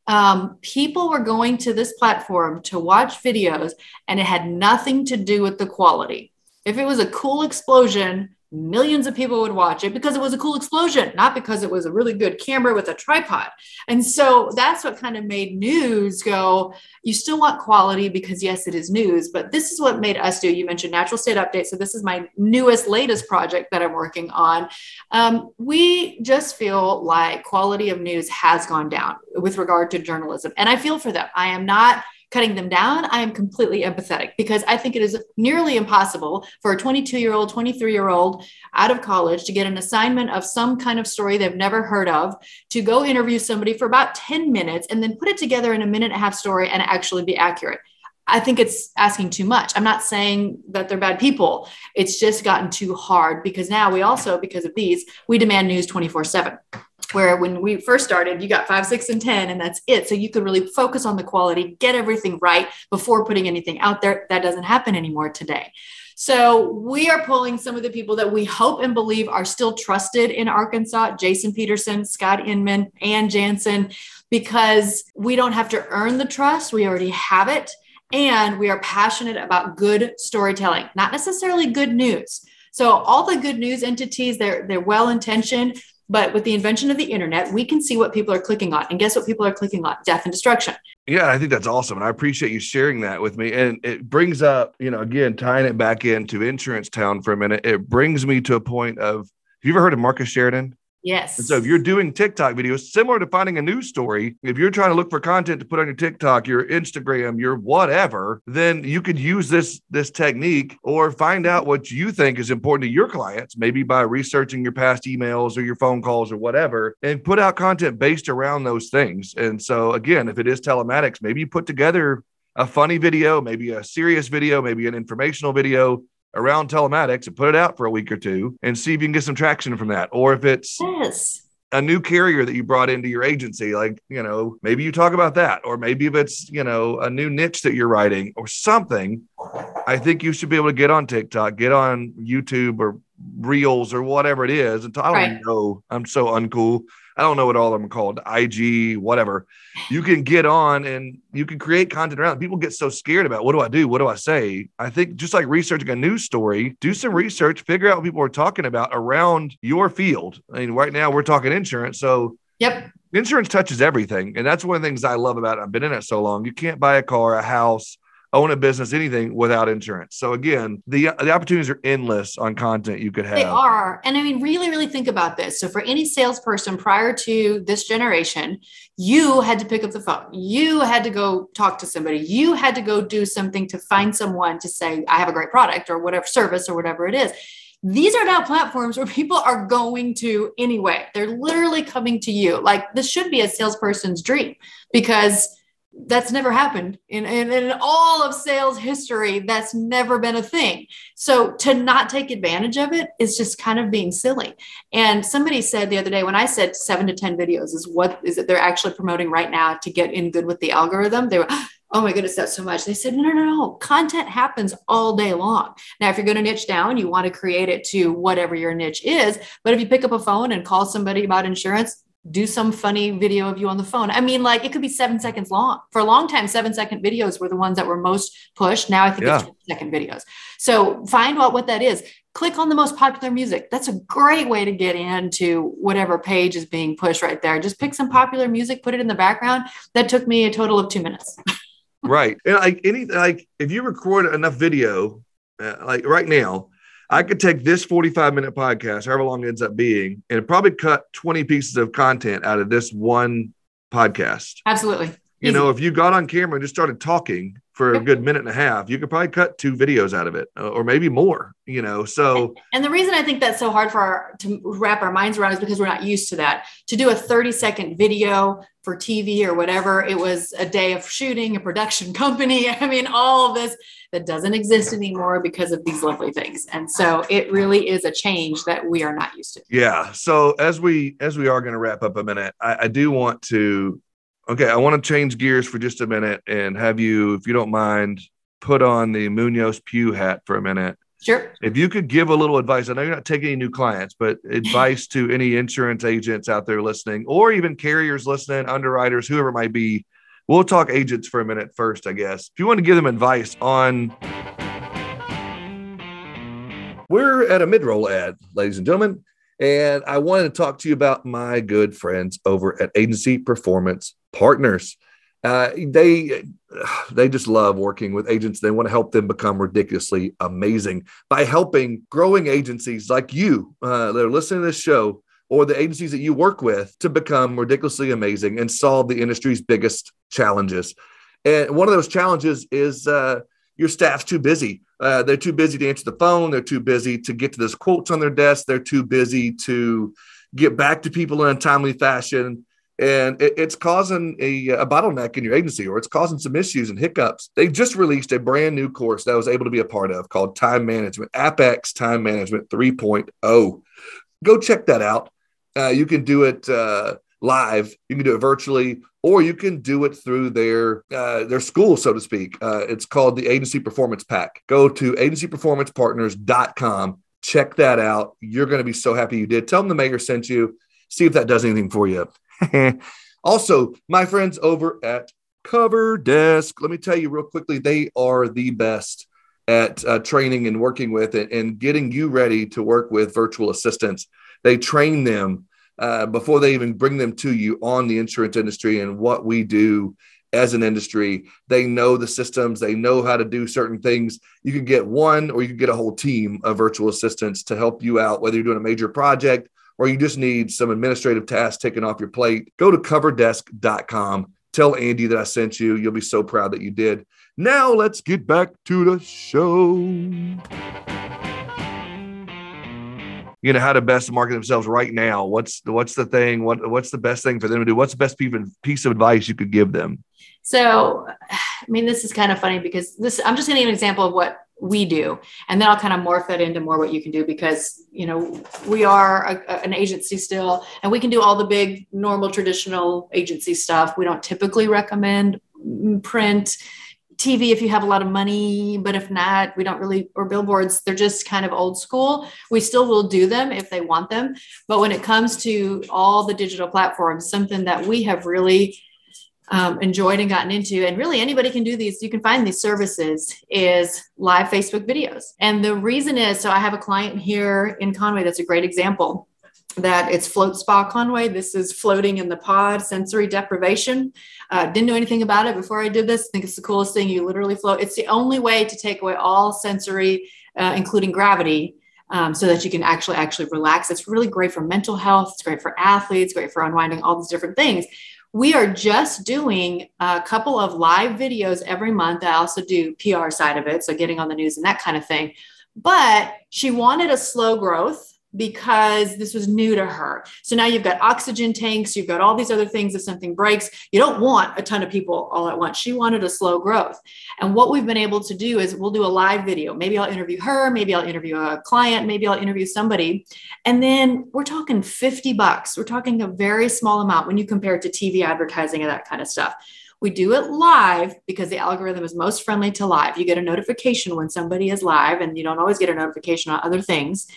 um, people were going to this platform to watch videos and it had nothing to do with the quality. If it was a cool explosion, millions of people would watch it because it was a cool explosion, not because it was a really good camera with a tripod. And so that's what kind of made news go, you still want quality because, yes, it is news, but this is what made us do. You mentioned natural state update. So this is my newest, latest project that I'm working on. Um, we just feel like quality of news has gone down with regard to journalism. And I feel for them. I am not cutting them down, I am completely empathetic because I think it is nearly impossible for a 22 year old, 23 year old out of college to get an assignment of some kind of story they've never heard of, to go interview somebody for about 10 minutes and then put it together in a minute and a half story and actually be accurate. I think it's asking too much. I'm not saying that they're bad people. It's just gotten too hard because now we also, because of these, we demand news 24 7 where when we first started, you got five, six, and 10, and that's it. So you could really focus on the quality, get everything right before putting anything out there. That doesn't happen anymore today. So we are pulling some of the people that we hope and believe are still trusted in Arkansas Jason Peterson, Scott Inman, and Jansen, because we don't have to earn the trust. We already have it. And we are passionate about good storytelling, not necessarily good news. So all the good news entities, they're they're well intentioned, but with the invention of the internet, we can see what people are clicking on. And guess what people are clicking on? Death and destruction. Yeah, I think that's awesome. And I appreciate you sharing that with me. And it brings up, you know, again, tying it back into Insurance Town for a minute, it brings me to a point of have you ever heard of Marcus Sheridan? Yes. And so if you're doing TikTok videos, similar to finding a news story, if you're trying to look for content to put on your TikTok, your Instagram, your whatever, then you could use this this technique or find out what you think is important to your clients, maybe by researching your past emails or your phone calls or whatever, and put out content based around those things. And so again, if it is telematics, maybe you put together a funny video, maybe a serious video, maybe an informational video around telematics and put it out for a week or two and see if you can get some traction from that. Or if it's yes. a new carrier that you brought into your agency, like, you know, maybe you talk about that. Or maybe if it's, you know, a new niche that you're writing or something, I think you should be able to get on TikTok, get on YouTube or Reels or whatever it is. And I don't right. know. I'm so uncool. I don't know what all of them are called, IG, whatever. You can get on and you can create content around. It. People get so scared about what do I do? What do I say? I think just like researching a news story, do some research, figure out what people are talking about around your field. I mean, right now we're talking insurance. So Yep. Insurance touches everything. And that's one of the things I love about it. I've been in it so long. You can't buy a car, a house, own a business, anything without insurance. So again, the the opportunities are endless on content you could have. They are. And I mean, really, really think about this. So for any salesperson prior to this generation, you had to pick up the phone. You had to go talk to somebody. You had to go do something to find someone to say, I have a great product or whatever service or whatever it is. These are now platforms where people are going to anyway. They're literally coming to you. Like this should be a salesperson's dream because that's never happened in, in, in, all of sales history that's never been a thing. So to not take advantage of it is just kind of being silly. And somebody said the other day when i said seven to ten videos is what is it they're actually promoting right now to get in good with the algorithm they were [GASPS] oh my goodness that's so much. They said no no no no content happens all day long. Now if you're going to niche down you want to create it to whatever your niche is but if you pick up a phone and call somebody about insurance do some funny video of you on the phone. I mean, like it could be seven seconds long. For a long time, seven second videos were the ones that were most pushed. Now I think yeah. it's second videos. So find out what that is. Click on the most popular music. That's a great way to get into whatever page is being pushed right there. Just pick some popular music, put it in the background. That took me a total of two minutes. [LAUGHS] right. And like any, like if you record enough video, uh, like right now, I could take this 45 minute podcast, however long it ends up being, and probably cut 20 pieces of content out of this one podcast. Absolutely. You Easy. know, if you got on camera and just started talking for a good minute and a half, you could probably cut two videos out of it uh, or maybe more, you know. So, and, and the reason I think that's so hard for our to wrap our minds around is because we're not used to that. To do a 30 second video for TV or whatever, it was a day of shooting, a production [LAUGHS] company. I mean, all of this that doesn't exist anymore because of these lovely things. And so it really is a change that we are not used to. Yeah. So as we as we are going to wrap up a minute, I, I do want to okay, I want to change gears for just a minute and have you, if you don't mind, put on the Munoz Pugh hat for a minute. Sure. If you could give a little advice, I know you're not taking any new clients, but advice to any insurance agents out there listening, or even carriers listening, underwriters, whoever it might be, We'll talk agents for a minute first, I guess. If you want to give them advice on we're at a mid-roll ad, ladies and gentlemen, and I wanted to talk to you about my good friends over at Agency Performance Partners. Uh, they they just love working with agents. They want to help them become ridiculously amazing by helping growing agencies like you uh, that are listening to this show or the agencies that you work with to become ridiculously amazing and solve the industry's biggest challenges. And one of those challenges is uh, your staff's too busy. Uh, they're too busy to answer the phone. They're too busy to get to those quotes on their desk. They're too busy to get back to people in a timely fashion. And it, it's causing a, a bottleneck in your agency or it's causing some issues and hiccups. They just released a brand new course that I was able to be a part of called Time Management, Apex Time Management 3.0. Go check that out. Uh, you can do it uh, live, you can do it virtually, or you can do it through their uh, their school, so to speak. Uh, it's called the Agency Performance Pack. Go to agencyperformancepartners.com. Check that out. You're going to be so happy you did. Tell them the mayor sent you. See if that does anything for you. [LAUGHS] also, my friends over at Cover Desk, let me tell you real quickly, they are the best at uh, training and working with it and getting you ready to work with virtual assistants. They train them uh, before they even bring them to you on the insurance industry and what we do as an industry. They know the systems, they know how to do certain things. You can get one or you can get a whole team of virtual assistants to help you out, whether you're doing a major project or you just need some administrative tasks taken off your plate. Go to coverdesk.com. Tell Andy that I sent you. You'll be so proud that you did. Now let's get back to the show you know how to best market themselves right now. What's the, what's the thing? What what's the best thing for them to do? What's the best piece of advice you could give them? So i mean this is kind of funny because this i'm just going to give an example of what we do and then i'll kind of morph that into more what you can do because you know we are a, an agency still and we can do all the big normal traditional agency stuff. We don't typically recommend print TV if you have a lot of money, but if not, we don't really, or billboards, they're just kind of old school. We still will do them if they want them. But when it comes to all the digital platforms, something that we have really um, enjoyed and gotten into, and really anybody can do these, you can find these services, is live Facebook videos. And the reason is so I have a client here in Conway that's a great example that it's float spa Conway. This is floating in the pod, sensory deprivation. Uh, didn't know anything about it before I did this. I think it's the coolest thing. You literally float. It's the only way to take away all sensory, uh, including gravity, um, so that you can actually actually relax. It's really great for mental health. It's great for athletes. Great for unwinding all these different things. We are just doing a couple of live videos every month. I also do PR side of it, so getting on the news and that kind of thing. But she wanted a slow growth because this was new to her. So now you've got oxygen tanks, you've got all these other things. If something breaks, you don't want a ton of people all at once. She wanted a slow growth. And what we've been able to do is we'll do a live video. Maybe I'll interview her, maybe I'll interview a client, maybe I'll interview somebody. And then we're talking 50 bucks. We're talking a very small amount when you compare it to TV advertising and that kind of stuff. We do it live because the algorithm is most friendly to live. You get a notification when somebody is live, and you don't always get a notification on other things.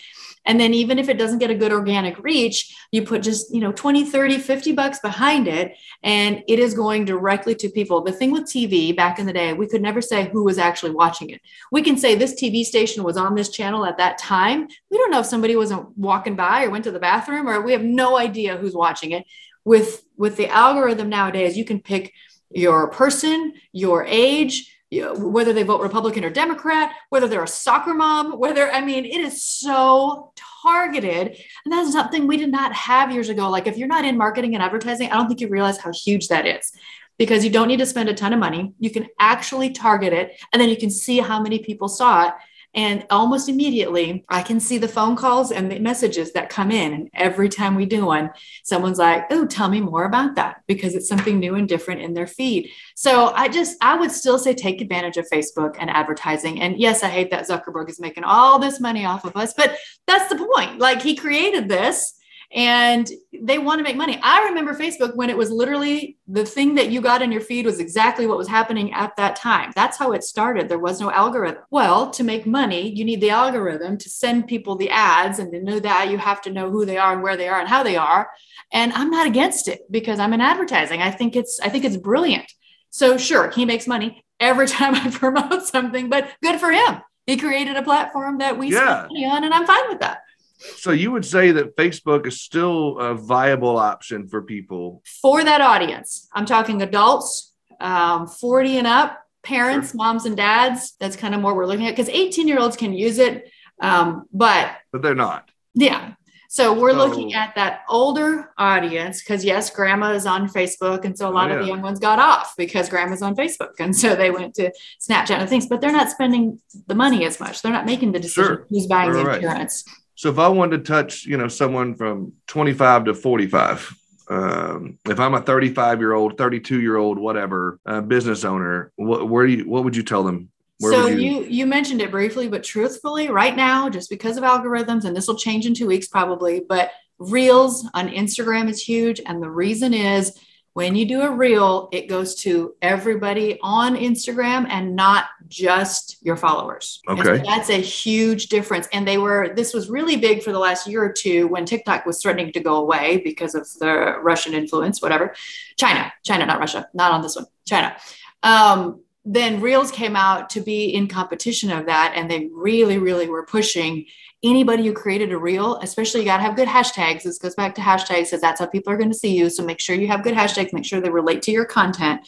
And then even if it doesn't get a good organic reach, you put just, you know, 20, 30, 50 bucks behind it and it is going directly to people. The thing with TV back in the day, we could never say who was actually watching it. We can say this TV station was on this channel at that time. We don't know if somebody wasn't walking by or went to the bathroom or we have no idea who's watching it. With with the algorithm nowadays, you can pick your person, your age, you know, whether they vote Republican or Democrat, whether they're a soccer mom, whether, I mean, it is so targeted. And that's something we did not have years ago. Like, if you're not in marketing and advertising, I don't think you realize how huge that is because you don't need to spend a ton of money. You can actually target it and then you can see how many people saw it. And almost immediately, I can see the phone calls and the messages that come in. And every time we do one, someone's like, Oh, tell me more about that because it's something new and different in their feed. So I just, I would still say take advantage of Facebook and advertising. And yes, I hate that Zuckerberg is making all this money off of us, but that's the point. Like he created this and they want to make money. I remember Facebook when it was literally the thing that you got in your feed was exactly what was happening at that time. That's how it started. There was no algorithm. Well, to make money, you need the algorithm to send people the ads. And to know that, you have to know who they are and where they are and how they are. And I'm not against it because I'm in advertising. I think it's I think it's brilliant. So sure, he makes money every [LAUGHS] time I promote something, but good for him. He created a platform that we yeah. spend money on, and I'm fine with that. So you would say that Facebook is still a viable option for people for that audience. I'm talking adults, um, 40 and up, parents, sure. moms and dads. That's kind of more we're looking at because 18 year olds can use it, um, but but they're not. Yeah. So we're so, looking at that older audience because yes, grandma is on Facebook, and so a lot oh, yeah. of the young ones got off because grandma's on Facebook, and so they went to Snapchat and things. But they're not spending the money as much. They're not making the decision sure. who's buying the insurance. So if I wanted to touch, you know, someone from 25 to 45, um, if I'm a 35 year old, 32 year old, whatever uh, business owner, what, where do you, what would you tell them? Where so you... you you mentioned it briefly, but truthfully, right now, just because of algorithms, and this will change in two weeks probably, but reels on Instagram is huge, and the reason is when you do a reel, it goes to everybody on Instagram and not just your followers. Okay. So that's a huge difference. And they were, this was really big for the last year or two when TikTok was threatening to go away because of the Russian influence, whatever. China, China, not Russia, not on this one, China. Um, then Reels came out to be in competition of that. And they really, really were pushing anybody who created a reel, especially you got to have good hashtags. This goes back to hashtags because that's how people are going to see you. So make sure you have good hashtags, make sure they relate to your content.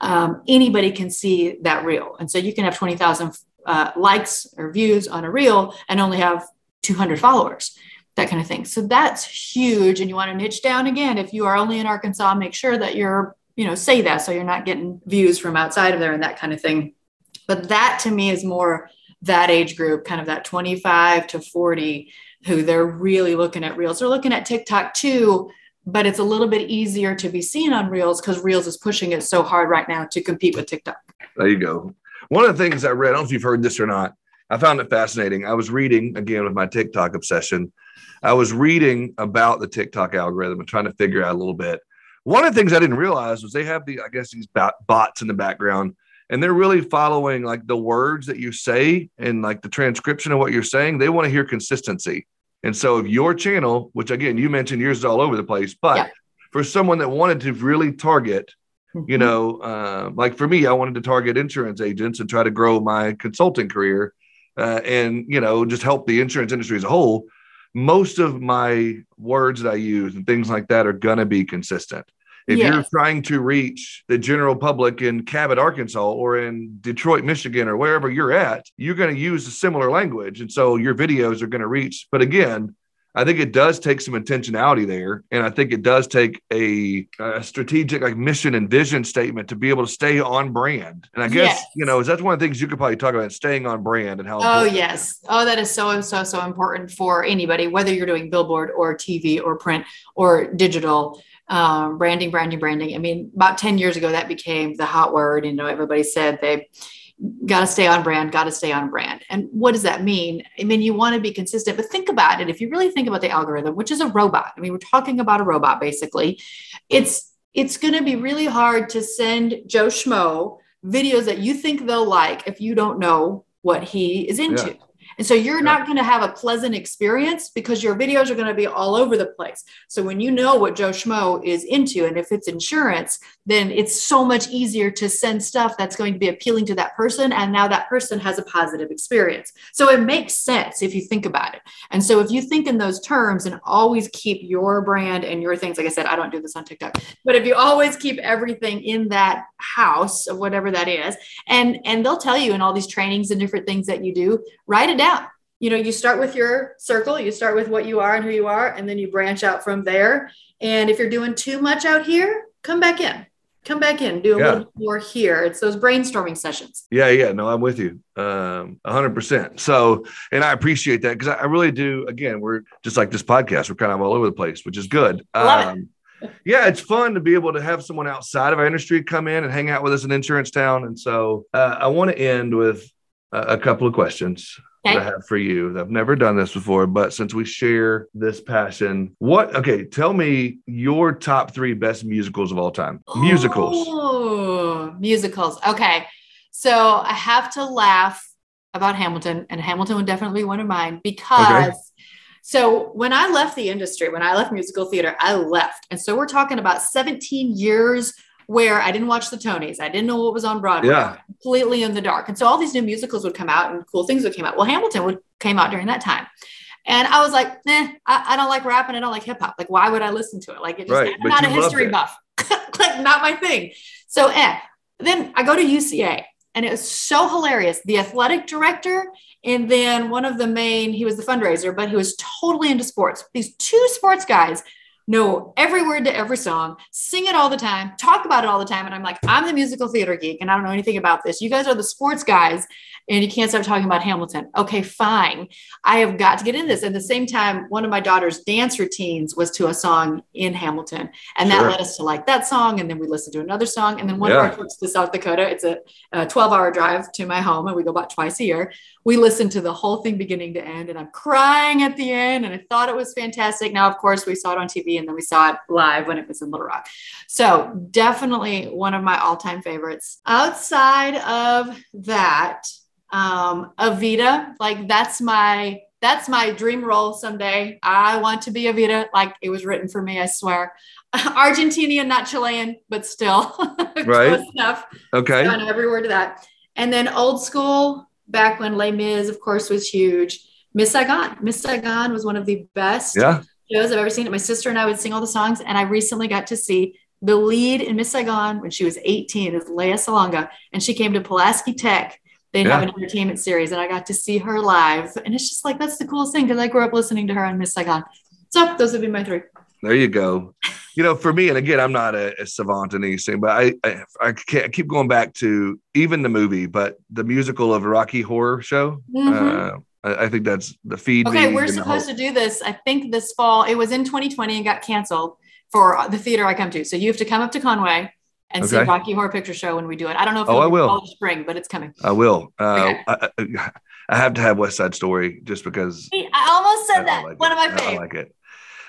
Um, anybody can see that reel. And so you can have 20,000 uh, likes or views on a reel and only have 200 followers, that kind of thing. So that's huge. And you want to niche down again. If you are only in Arkansas, make sure that you're, you know, say that so you're not getting views from outside of there and that kind of thing. But that to me is more that age group, kind of that 25 to 40, who they're really looking at Reels. They're looking at TikTok too, but it's a little bit easier to be seen on Reels because Reels is pushing it so hard right now to compete with TikTok. There you go. One of the things I read, I don't know if you've heard this or not, I found it fascinating. I was reading again with my TikTok obsession. I was reading about the TikTok algorithm and trying to figure out a little bit. One of the things I didn't realize was they have the, I guess, these bots in the background and they're really following like the words that you say and like the transcription of what you're saying. They want to hear consistency. And so if your channel, which again you mentioned yours is all over the place, but yeah. for someone that wanted to really target, mm-hmm. you know, uh, like for me, I wanted to target insurance agents and try to grow my consulting career, uh, and you know, just help the insurance industry as a whole. Most of my words that I use and things like that are gonna be consistent. If yes. you're trying to reach the general public in Cabot, Arkansas, or in Detroit, Michigan, or wherever you're at, you're going to use a similar language. And so your videos are going to reach. But again, I think it does take some intentionality there, and I think it does take a, a strategic like mission and vision statement to be able to stay on brand. And I guess Yes. you know is that's one of the things you could probably talk about staying on brand and how. Oh yes. Oh, that is so so so important for anybody, whether you're doing billboard or TV or print or digital. Um, branding, branding, branding. I mean, about 10 years ago, that became the hot word. You know, everybody said they got to stay on brand, got to stay on brand. And what does that mean? I mean, you want to be consistent, but think about it. If you really think about the algorithm, which is a robot, I mean, we're talking about a robot basically. It's it's going to be really hard to send Joe Schmo videos that you think they'll like if you don't know what he is into. Yeah. And so you're not going to have a pleasant experience because your videos are going to be all over the place. So when you know what Joe Schmo is into, and if it's insurance, then it's so much easier to send stuff that's going to be appealing to that person. And now that person has a positive experience. So it makes sense if you think about it. And so if you think in those terms and always keep your brand and your things, like I said, I don't do this on TikTok, but if you always keep everything in that house of whatever that is, and and they'll tell you in all these trainings and different things that you do, write it down. Yeah, you know, you start with your circle, you start with what you are and who you are, and then you branch out from there. And if you're doing too much out here, come back in. Come back in, do a Yeah. little more here. It's those brainstorming sessions. Yeah, yeah, no, I'm with you, um, hundred percent. So, and I appreciate that because I, I really do. Again, we're just like this podcast; we're kind of all over the place, which is good. Um, yeah, it's fun to be able to have someone outside of our industry come in and hang out with us in Insurance Town. And so, uh, I want to end with a, a couple of questions that I have for you. I've never done this before, but since we share this passion, what? Okay, tell me your top three best musicals of all time. Musicals. Oh, musicals. Okay. So I have to laugh about Hamilton, and Hamilton would definitely be one of mine because. So when I left the industry, when I left musical theater, I left. And so we're talking about 17 years where I didn't watch the Tonys. I didn't know what was on Broadway. Yeah. Completely in the dark. And so all these new musicals would come out and cool things would come out. Well, Hamilton would came out during that time. And I was like, nah, I, I don't like rap and I don't like hip hop. Like, why would I listen to it? Like, it just, Right, I'm not a history buff. [LAUGHS] like, not my thing. So, eh. Then I go to UCA and it was so hilarious. The athletic director and then one of the main, he was the fundraiser, but he was totally into sports. These two sports guys know every word to every song, sing it all the time, talk about it all the time. And I'm like, I'm the musical theater geek and I don't know anything about this. You guys are the sports guys and you can't stop talking about Hamilton. Okay, fine. I have got to get in this. At the same time, one of my daughter's dance routines was to a song in Hamilton. And that Sure. led us to like that song. And then we listened to another song. And then one Yeah. of our trips to South Dakota, it's a, a 12 hour drive to my home and we go about twice a year. We listened to the whole thing beginning to end and I'm crying at the end. And I thought it was fantastic. Now, of course, we saw it on TV and then we saw it live when it was in Little Rock. So definitely one of my all-time favorites. Outside of that, um, Evita, like that's my that's my dream role someday. I want to be Evita, like it was written for me, I swear. [LAUGHS] Argentinian, not Chilean, but still [LAUGHS] Right. close enough. Okay. Know every word of that. And then old school, back when Les Mis, of course, was huge. Miss Saigon. Miss Saigon was one of the best Yeah. shows I've ever seen. My sister and I would sing all the songs, and I recently got to see the lead in Miss Saigon when she was 18 is Lea Salonga, and she came to Pulaski Tech. They'd have an entertainment series, and I got to see her live, and it's just like that's the coolest thing because I grew up listening to her on Miss Saigon. So those would be my three. There you go. You know, for me, and again, I'm not a, a savant in anything, but I, I I can't I keep going back to even the movie, but the musical of Rocky Horror Show. Mhm. Uh, I, think that's the feed. Okay, we're supposed whole- to do this. I think this fall. It was in 2020 and got canceled for the theater I come to. So you have to come up to Conway and see Rocky Horror Picture Show when we do it. I don't know if Oh, I will. spring, but it's coming. I will. Uh, Okay. I, I, have to have West Side Story just because I almost said I that. like One it. of my I- I like it.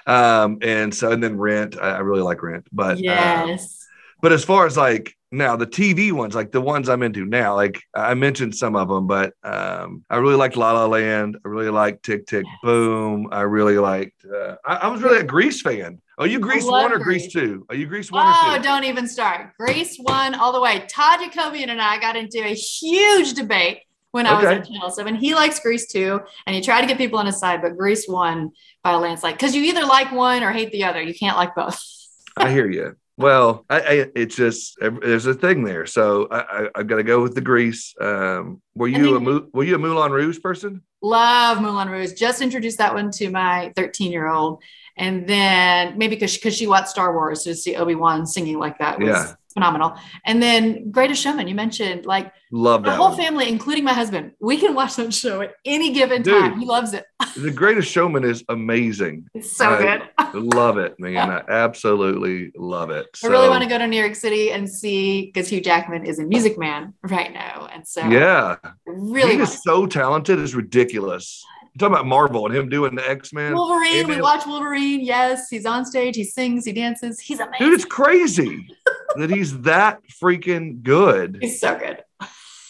Um, and so and then Rent. I, I really like Rent, but um, yes. But as far as like now, the TV ones, like the ones I'm into now, like I mentioned some of them, but um, I really liked La La Land. I really liked Tick Tick Boom. I really liked. Uh, I, I was really a Grease fan. Are you Grease one or Grease. Grease two? Are you Grease one Oh, or two? don't even start. Grease one all the way. Todd Jacobian and I got into a huge debate when I was Okay. on Channel 7. He likes Grease too, and he tried to get people on his side, but Grease won by a landslide. Because you either like one or hate the other. You can't like both. [LAUGHS] I hear you. Well, I, I, it's just there's a thing there, so I, I, have got to go with the grease. Um, were you a were you a Moulin Rouge person? Love Moulin Rouge. Just introduced that one to my 13 year old, and then maybe because because she, she, watched Star Wars to see Obi Wan singing like that was yeah. Phenomenal. And then Greatest Showman, you mentioned like love the whole one. family, including my husband. We can watch that show at any given Dude, time. He loves it. [LAUGHS] the Greatest Showman is amazing. It's so I good. [LAUGHS] love it, man. I [LAUGHS] absolutely love it. So, I really want to go to New York City and see because Hugh Jackman is a Music Man right now, and so yeah, really, he is so talented. It's ridiculous talking about Marvel and him doing the X Men. Wolverine, we watch Wolverine. Yes, he's on stage. He sings. He dances. He's amazing. Dude, it's crazy [LAUGHS] that he's that freaking good. He's so good.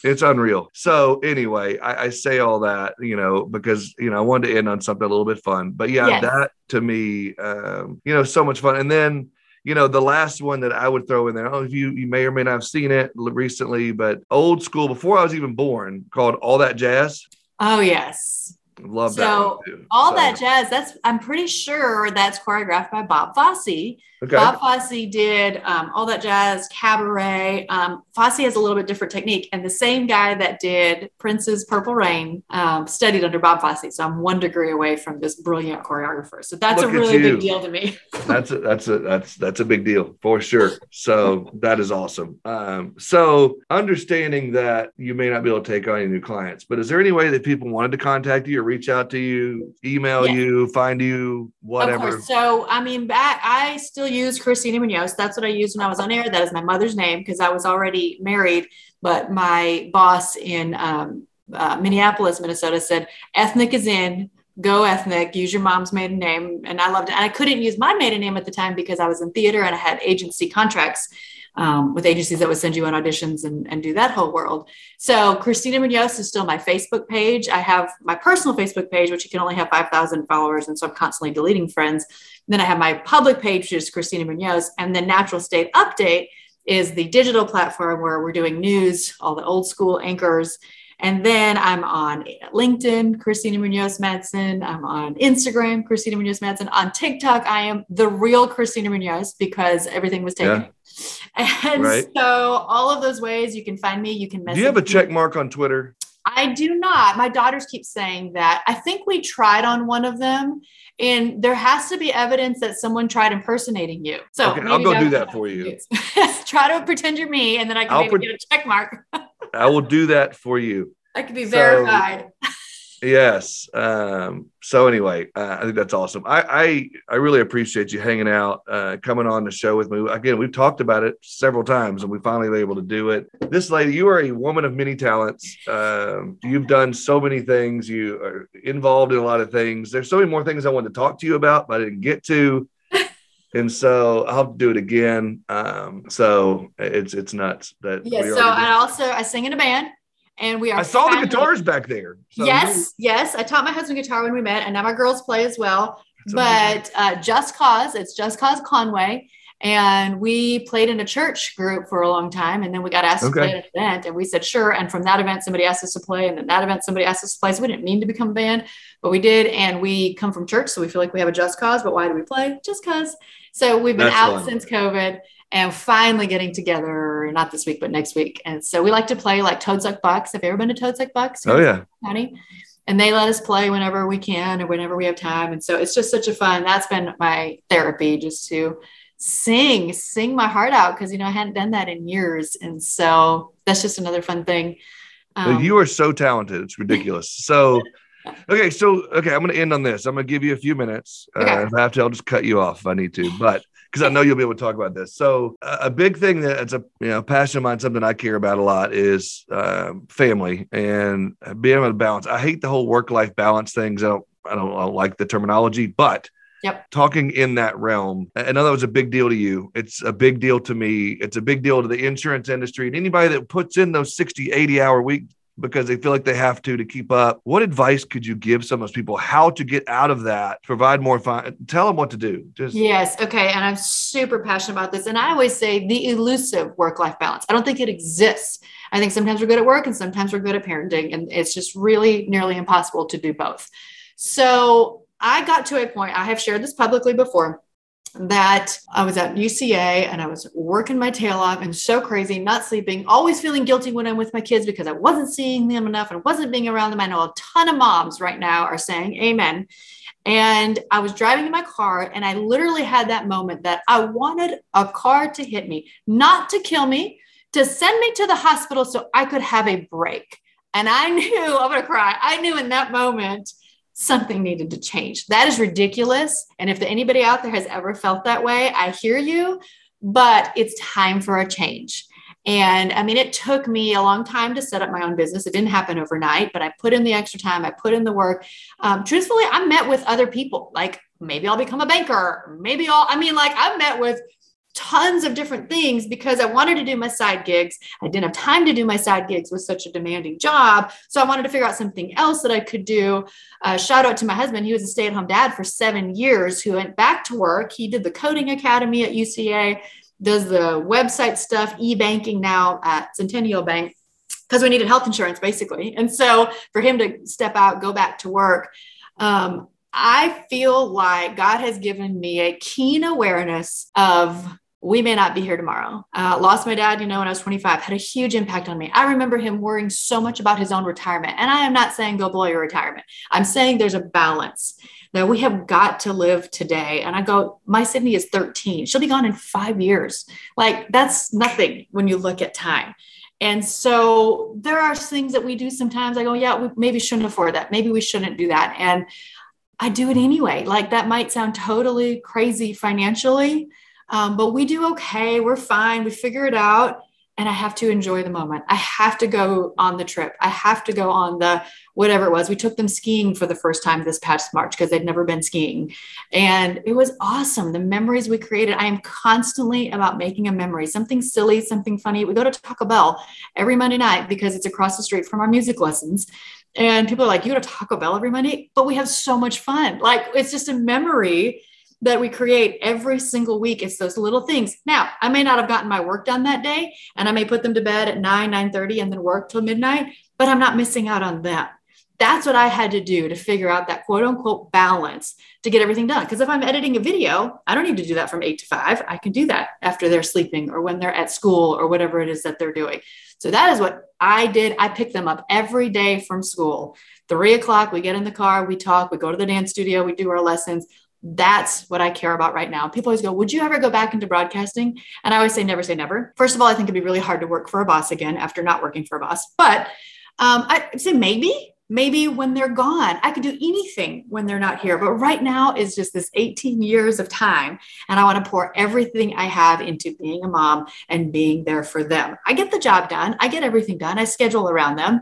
It's unreal. So anyway, I, I, say all that, you know, because you know I wanted to end on something a little bit fun. But yeah, yes. that to me, um, you know, so much fun. And then you know, the last one that I would throw in there, I don't know if you, you may or may not have seen it recently, but old school, before I was even born, called All That Jazz. Oh, yes. Love so that. All so. that jazz. That's I'm pretty sure that's choreographed by Bob Fosse. Okay. Bob Fosse did um, all that jazz, cabaret. Um, Fosse has a little bit different technique, and the same guy that did Prince's Purple Rain um, studied under Bob Fosse. So I'm one degree away from this brilliant choreographer. So that's Look a really big deal to me. [LAUGHS] that's a, that's a that's that's a big deal for sure. So that is awesome. Um, so understanding that you may not be able to take on any new clients, but is there any way that people wanted to contact you or reach out to you, email yes. you, find you, whatever? So I mean, back I still still use Christina Munoz. That's what I used when I was on air. That is my mother's name because I was already married. But my boss in um, uh, Minneapolis, Minnesota said, ethnic is in, go ethnic, use your mom's maiden name. And I loved it. And I couldn't use my maiden name at the time because I was in theater and I had agency contracts um, with agencies that would send you on auditions and, and do that whole world. So Christina Munoz is still my Facebook page. I have my personal Facebook page, which you can only have 5,000 followers. And so I'm constantly deleting friends. Then I have my public page, which is Christina Munoz. And then Natural State Update is the digital platform where we're doing news, all the old school anchors. And then I'm on LinkedIn, Christina Munoz Madsen. I'm on Instagram, Christina Munoz Madsen. On TikTok, I am the real Christina Munoz because everything was taken. Yeah. [LAUGHS] And right. so all of those ways you can find me. You can message. Do you have a check mark on Twitter? I do not. My daughters keep saying that. I think we tried on one of them, and there has to be evidence that someone tried impersonating you. So okay, I'll go do that for you. [LAUGHS] Try to pretend you're me, and then I can I'll maybe pre- get a check mark. I will do that for you. [LAUGHS] I can be verified. So, yes. Um, so anyway, uh, I think that's awesome. I, I, I really appreciate you hanging out, uh, coming on the show with me. Again, we've talked about it several times, and we finally were able to do it. This lady, you are a woman of many talents. Um, you've done so many things. You are involved in a lot of things. There's so many more things I wanted to talk to you about, but I didn't get to. [LAUGHS] and so I'll do it again. Um, so it's it's nuts that. Yeah. So I also I sing in a band and we are. I saw the guitars back there. So yes, yes. I taught my husband guitar when we met, and now my girls play as well. But uh, Just Cause, it's Just Cause Conway, and we played in a church group for a long time, and then we got asked okay. to play at an event, and we said sure. And from that event, somebody asked us to play, and then that event, somebody asked us to play. So we didn't mean to become a band, but we did, and we come from church, so we feel like we have a just cause. But why do we play? Just cause. So we've been That's out fun. since COVID and finally getting together, not this week, but next week. And so we like to play like Toad Suck Bucks. Have you ever been to Toad Suck Bucks? Oh, yeah. County? And they let us play whenever we can or whenever we have time. And so it's just such a fun, that's been my therapy just to sing, sing my heart out because, you know, I hadn't done that in years. And so that's just another fun thing. Um, you are so talented. It's ridiculous. So, [LAUGHS] okay. So, okay. I'm going to end on this. I'm going to give you a few minutes. Okay. Uh, if I have to, I'll just cut you off if I need to. But because I know you'll be able to talk about this. So a big thing that it's a you know passion of mine, something I care about a lot is uh, family and being able to balance. I hate the whole work life balance things. I don't, I don't, I don't like the terminology, but Yep. Talking in that realm, I know that was a big deal to you. It's a big deal to me. It's a big deal to the insurance industry and anybody that puts in those 60, 80 hour week because they feel like they have to to keep up. What advice could you give some of those people how to get out of that, provide more fun, tell them what to do? Just Yes, okay, and I'm super passionate about this and I always say the elusive work-life balance. I don't think it exists. I think sometimes we're good at work and sometimes we're good at parenting and it's just really nearly impossible to do both. So, I got to a point I have shared this publicly before that I was at UCA and I was working my tail off and so crazy, not sleeping, always feeling guilty when I'm with my kids because I wasn't seeing them enough and wasn't being around them. I know a ton of moms right now are saying amen. And I was driving in my car and I literally had that moment that I wanted a car to hit me, not to kill me, to send me to the hospital so I could have a break. And I [LAUGHS] knew, I'm going to cry. I knew in that moment something needed to change. That is ridiculous. And if anybody out there has ever felt that way, I hear you, but it's time for a change. And I mean, it took me a long time to set up my own business. It didn't happen overnight, but I put in the extra time, I put in the work. Um, truthfully, I met with other people. Like maybe I'll become a banker. Maybe I'll, I mean, like I've met with tons of different things because I wanted to do my side gigs. I didn't have time to do my side gigs with such a demanding job. So I wanted to figure out something else that I could do. Uh, shout out to my husband. He was a stay at home dad for seven years who went back to work. He did the coding academy at UCA, does the website stuff, e banking now at Centennial Bank because we needed health insurance basically. And so for him to step out, go back to work, um, I feel like God has given me a keen awareness of we may not be here tomorrow. Uh, lost my dad, you know, when I was 25, had a huge impact on me. I remember him worrying so much about his own retirement. And I am not saying go blow your retirement. I'm saying there's a balance that we have got to live today. And I go, my Sydney is 13. She'll be gone in five years. Like that's nothing when you look at time. And so there are things that we do sometimes. I go, yeah, we maybe shouldn't afford that. Maybe we shouldn't do that. And I do it anyway. Like that might sound totally crazy financially, um, but we do okay. We're fine. We figure it out. And I have to enjoy the moment. I have to go on the trip. I have to go on the whatever it was. We took them skiing for the first time this past March because they'd never been skiing. And it was awesome. The memories we created. I am constantly about making a memory, something silly, something funny. We go to Taco Bell every Monday night because it's across the street from our music lessons. And people are like, you go to Taco Bell every Monday, but we have so much fun. Like it's just a memory that we create every single week. It's those little things. Now, I may not have gotten my work done that day, and I may put them to bed at 9, 9 30 and then work till midnight, but I'm not missing out on them. That's what I had to do to figure out that quote unquote balance to get everything done. Because if I'm editing a video, I don't need to do that from eight to five. I can do that after they're sleeping or when they're at school or whatever it is that they're doing. So that is what I did. I picked them up every day from school. Three o'clock, we get in the car, we talk, we go to the dance studio, we do our lessons. That's what I care about right now. People always go, Would you ever go back into broadcasting? And I always say, Never say never. First of all, I think it'd be really hard to work for a boss again after not working for a boss. But um, I'd say maybe, maybe when they're gone i could do anything when they're not here but right now is just this 18 years of time and i want to pour everything i have into being a mom and being there for them i get the job done i get everything done i schedule around them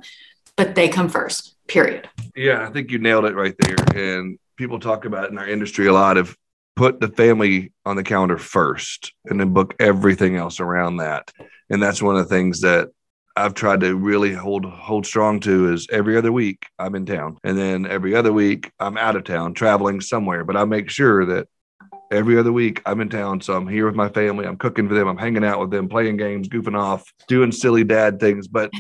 but they come first period yeah i think you nailed it right there and people talk about in our industry a lot of put the family on the calendar first and then book everything else around that and that's one of the things that I've tried to really hold hold strong to is every other week I'm in town, and then every other week I'm out of town traveling somewhere. But I make sure that every other week I'm in town, so I'm here with my family. I'm cooking for them. I'm hanging out with them, playing games, goofing off, doing silly dad things. But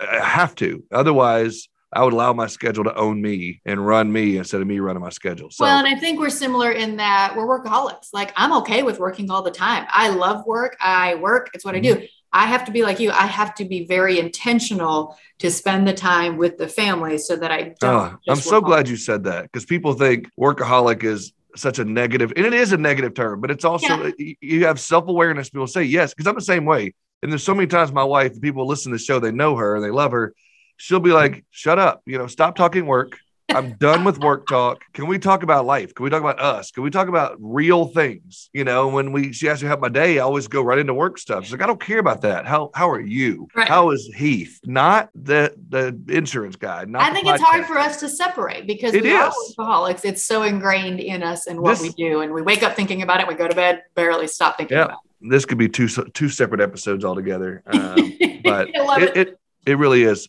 I have to, otherwise. I would allow my schedule to own me and run me instead of me running my schedule. So, well, and I think we're similar in that we're workaholics. Like I'm okay with working all the time. I love work. I work. It's what I do. Mm-hmm. I have to be like you. I have to be very intentional to spend the time with the family so that I don't. Oh, I'm so glad you said that because people think workaholic is such a negative, and it is a negative term, but it's also yeah. you have self awareness. People say yes because I'm the same way. And there's so many times my wife, people listen to the show, they know her and they love her. She'll be like, "Shut up, you know, stop talking work." I'm done with work talk. Can we talk about life? Can we talk about us? Can we talk about real things? You know, when we she asks me how my day, I always go right into work stuff. She's like, I don't care about that. How how are you? Right. How is Keith? Not the the insurance guy. Not I think it's hard for us to separate because it we is. are alcoholics. It's so ingrained in us and what this, we do, and we wake up thinking about it. We go to bed, barely stop thinking yeah, about it. This could be two two separate episodes altogether, [LAUGHS] um, but it, it, it it really is.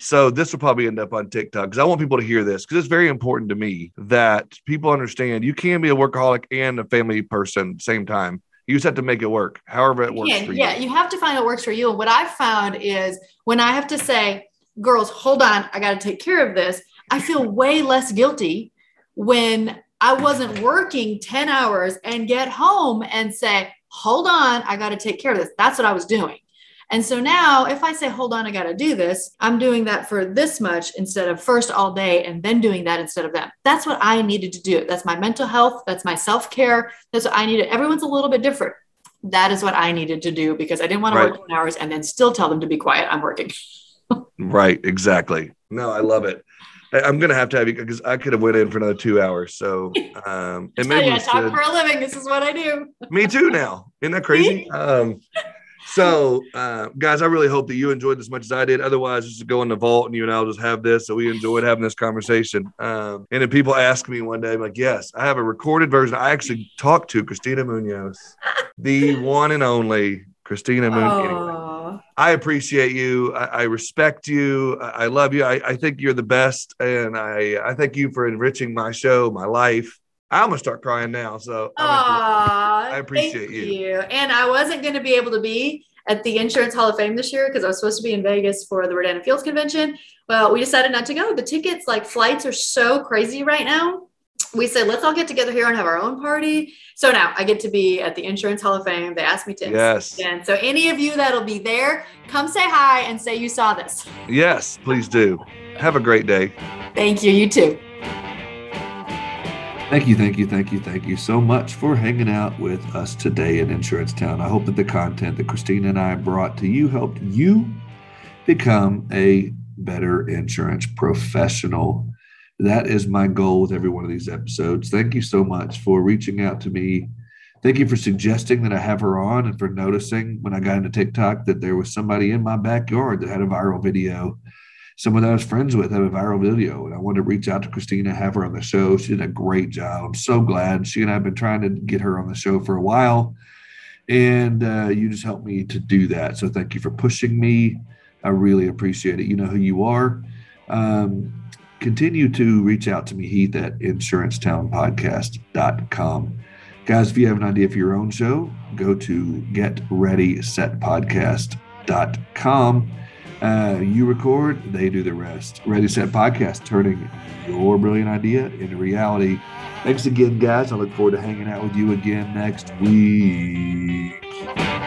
So this will probably end up on TikTok because I want people to hear this because it's very important to me that people understand you can be a workaholic and a family person same time. You just have to make it work, however it works for you. Yeah, you have to find what works for you. And what I've found is when I have to say, girls, hold on, I got to take care of this, I feel [LAUGHS] way less guilty when I wasn't working 10 hours and get home and say, hold on, I got to take care of this. That's what I was doing. And so now, if I say, hold on, I got to do this, I'm doing that for this much instead of first all day and then doing that instead of that. That's what I needed to do. That's my mental health. That's my self care. That's what I needed. Everyone's a little bit different. That is what I needed to do because I didn't want right. to work 10 hours and then still tell them to be quiet. I'm working. [LAUGHS] right. Exactly. No, I love it. I'm gonna have to have you because I could have went in for another two hours. So, [LAUGHS] um, and maybe I talk for a living. This is what I do. Me too. Now, isn't that crazy? [LAUGHS] um, so, uh, guys, I really hope that you enjoyed as much as I did. Otherwise, just go in the vault and you and I'll just have this. So we enjoyed having this conversation. Um, and if people ask me one day, I'm like, yes, I have a recorded version. I actually talked to Christina Munoz, the [LAUGHS] one and only Christina Munoz. Anyway, I appreciate you. I, I respect you. I, I love you. I, I, think you're the best. And I, I thank you for enriching my show, my life. I'm gonna start crying now. So Aww, I appreciate you. you. And I wasn't gonna be able to be at the Insurance Hall of Fame this year because I was supposed to be in Vegas for the Rodan Fields convention. Well, we decided not to go. The tickets, like flights, are so crazy right now. We said, let's all get together here and have our own party. So now I get to be at the Insurance Hall of Fame. They asked me to. Yes. And so any of you that'll be there, come say hi and say you saw this. Yes, please do. Have a great day. Thank you. You too. Thank you, thank you, thank you, thank you so much for hanging out with us today in Insurance Town. I hope that the content that Christina and I brought to you helped you become a better insurance professional. That is my goal with every one of these episodes. Thank you so much for reaching out to me. Thank you for suggesting that I have her on and for noticing when I got into TikTok that there was somebody in my backyard that had a viral video someone that I was friends with have a viral video. And I wanted to reach out to Christina, have her on the show. She did a great job. I'm so glad. She and I have been trying to get her on the show for a while. And uh, you just helped me to do that. So thank you for pushing me. I really appreciate it. You know who you are. Um, continue to reach out to me, Heath, at insurancetownpodcast.com. Guys, if you have an idea for your own show, go to getreadysetpodcast.com uh, you record, they do the rest. Ready, Set Podcast, turning your brilliant idea into reality. Thanks again, guys. I look forward to hanging out with you again next week.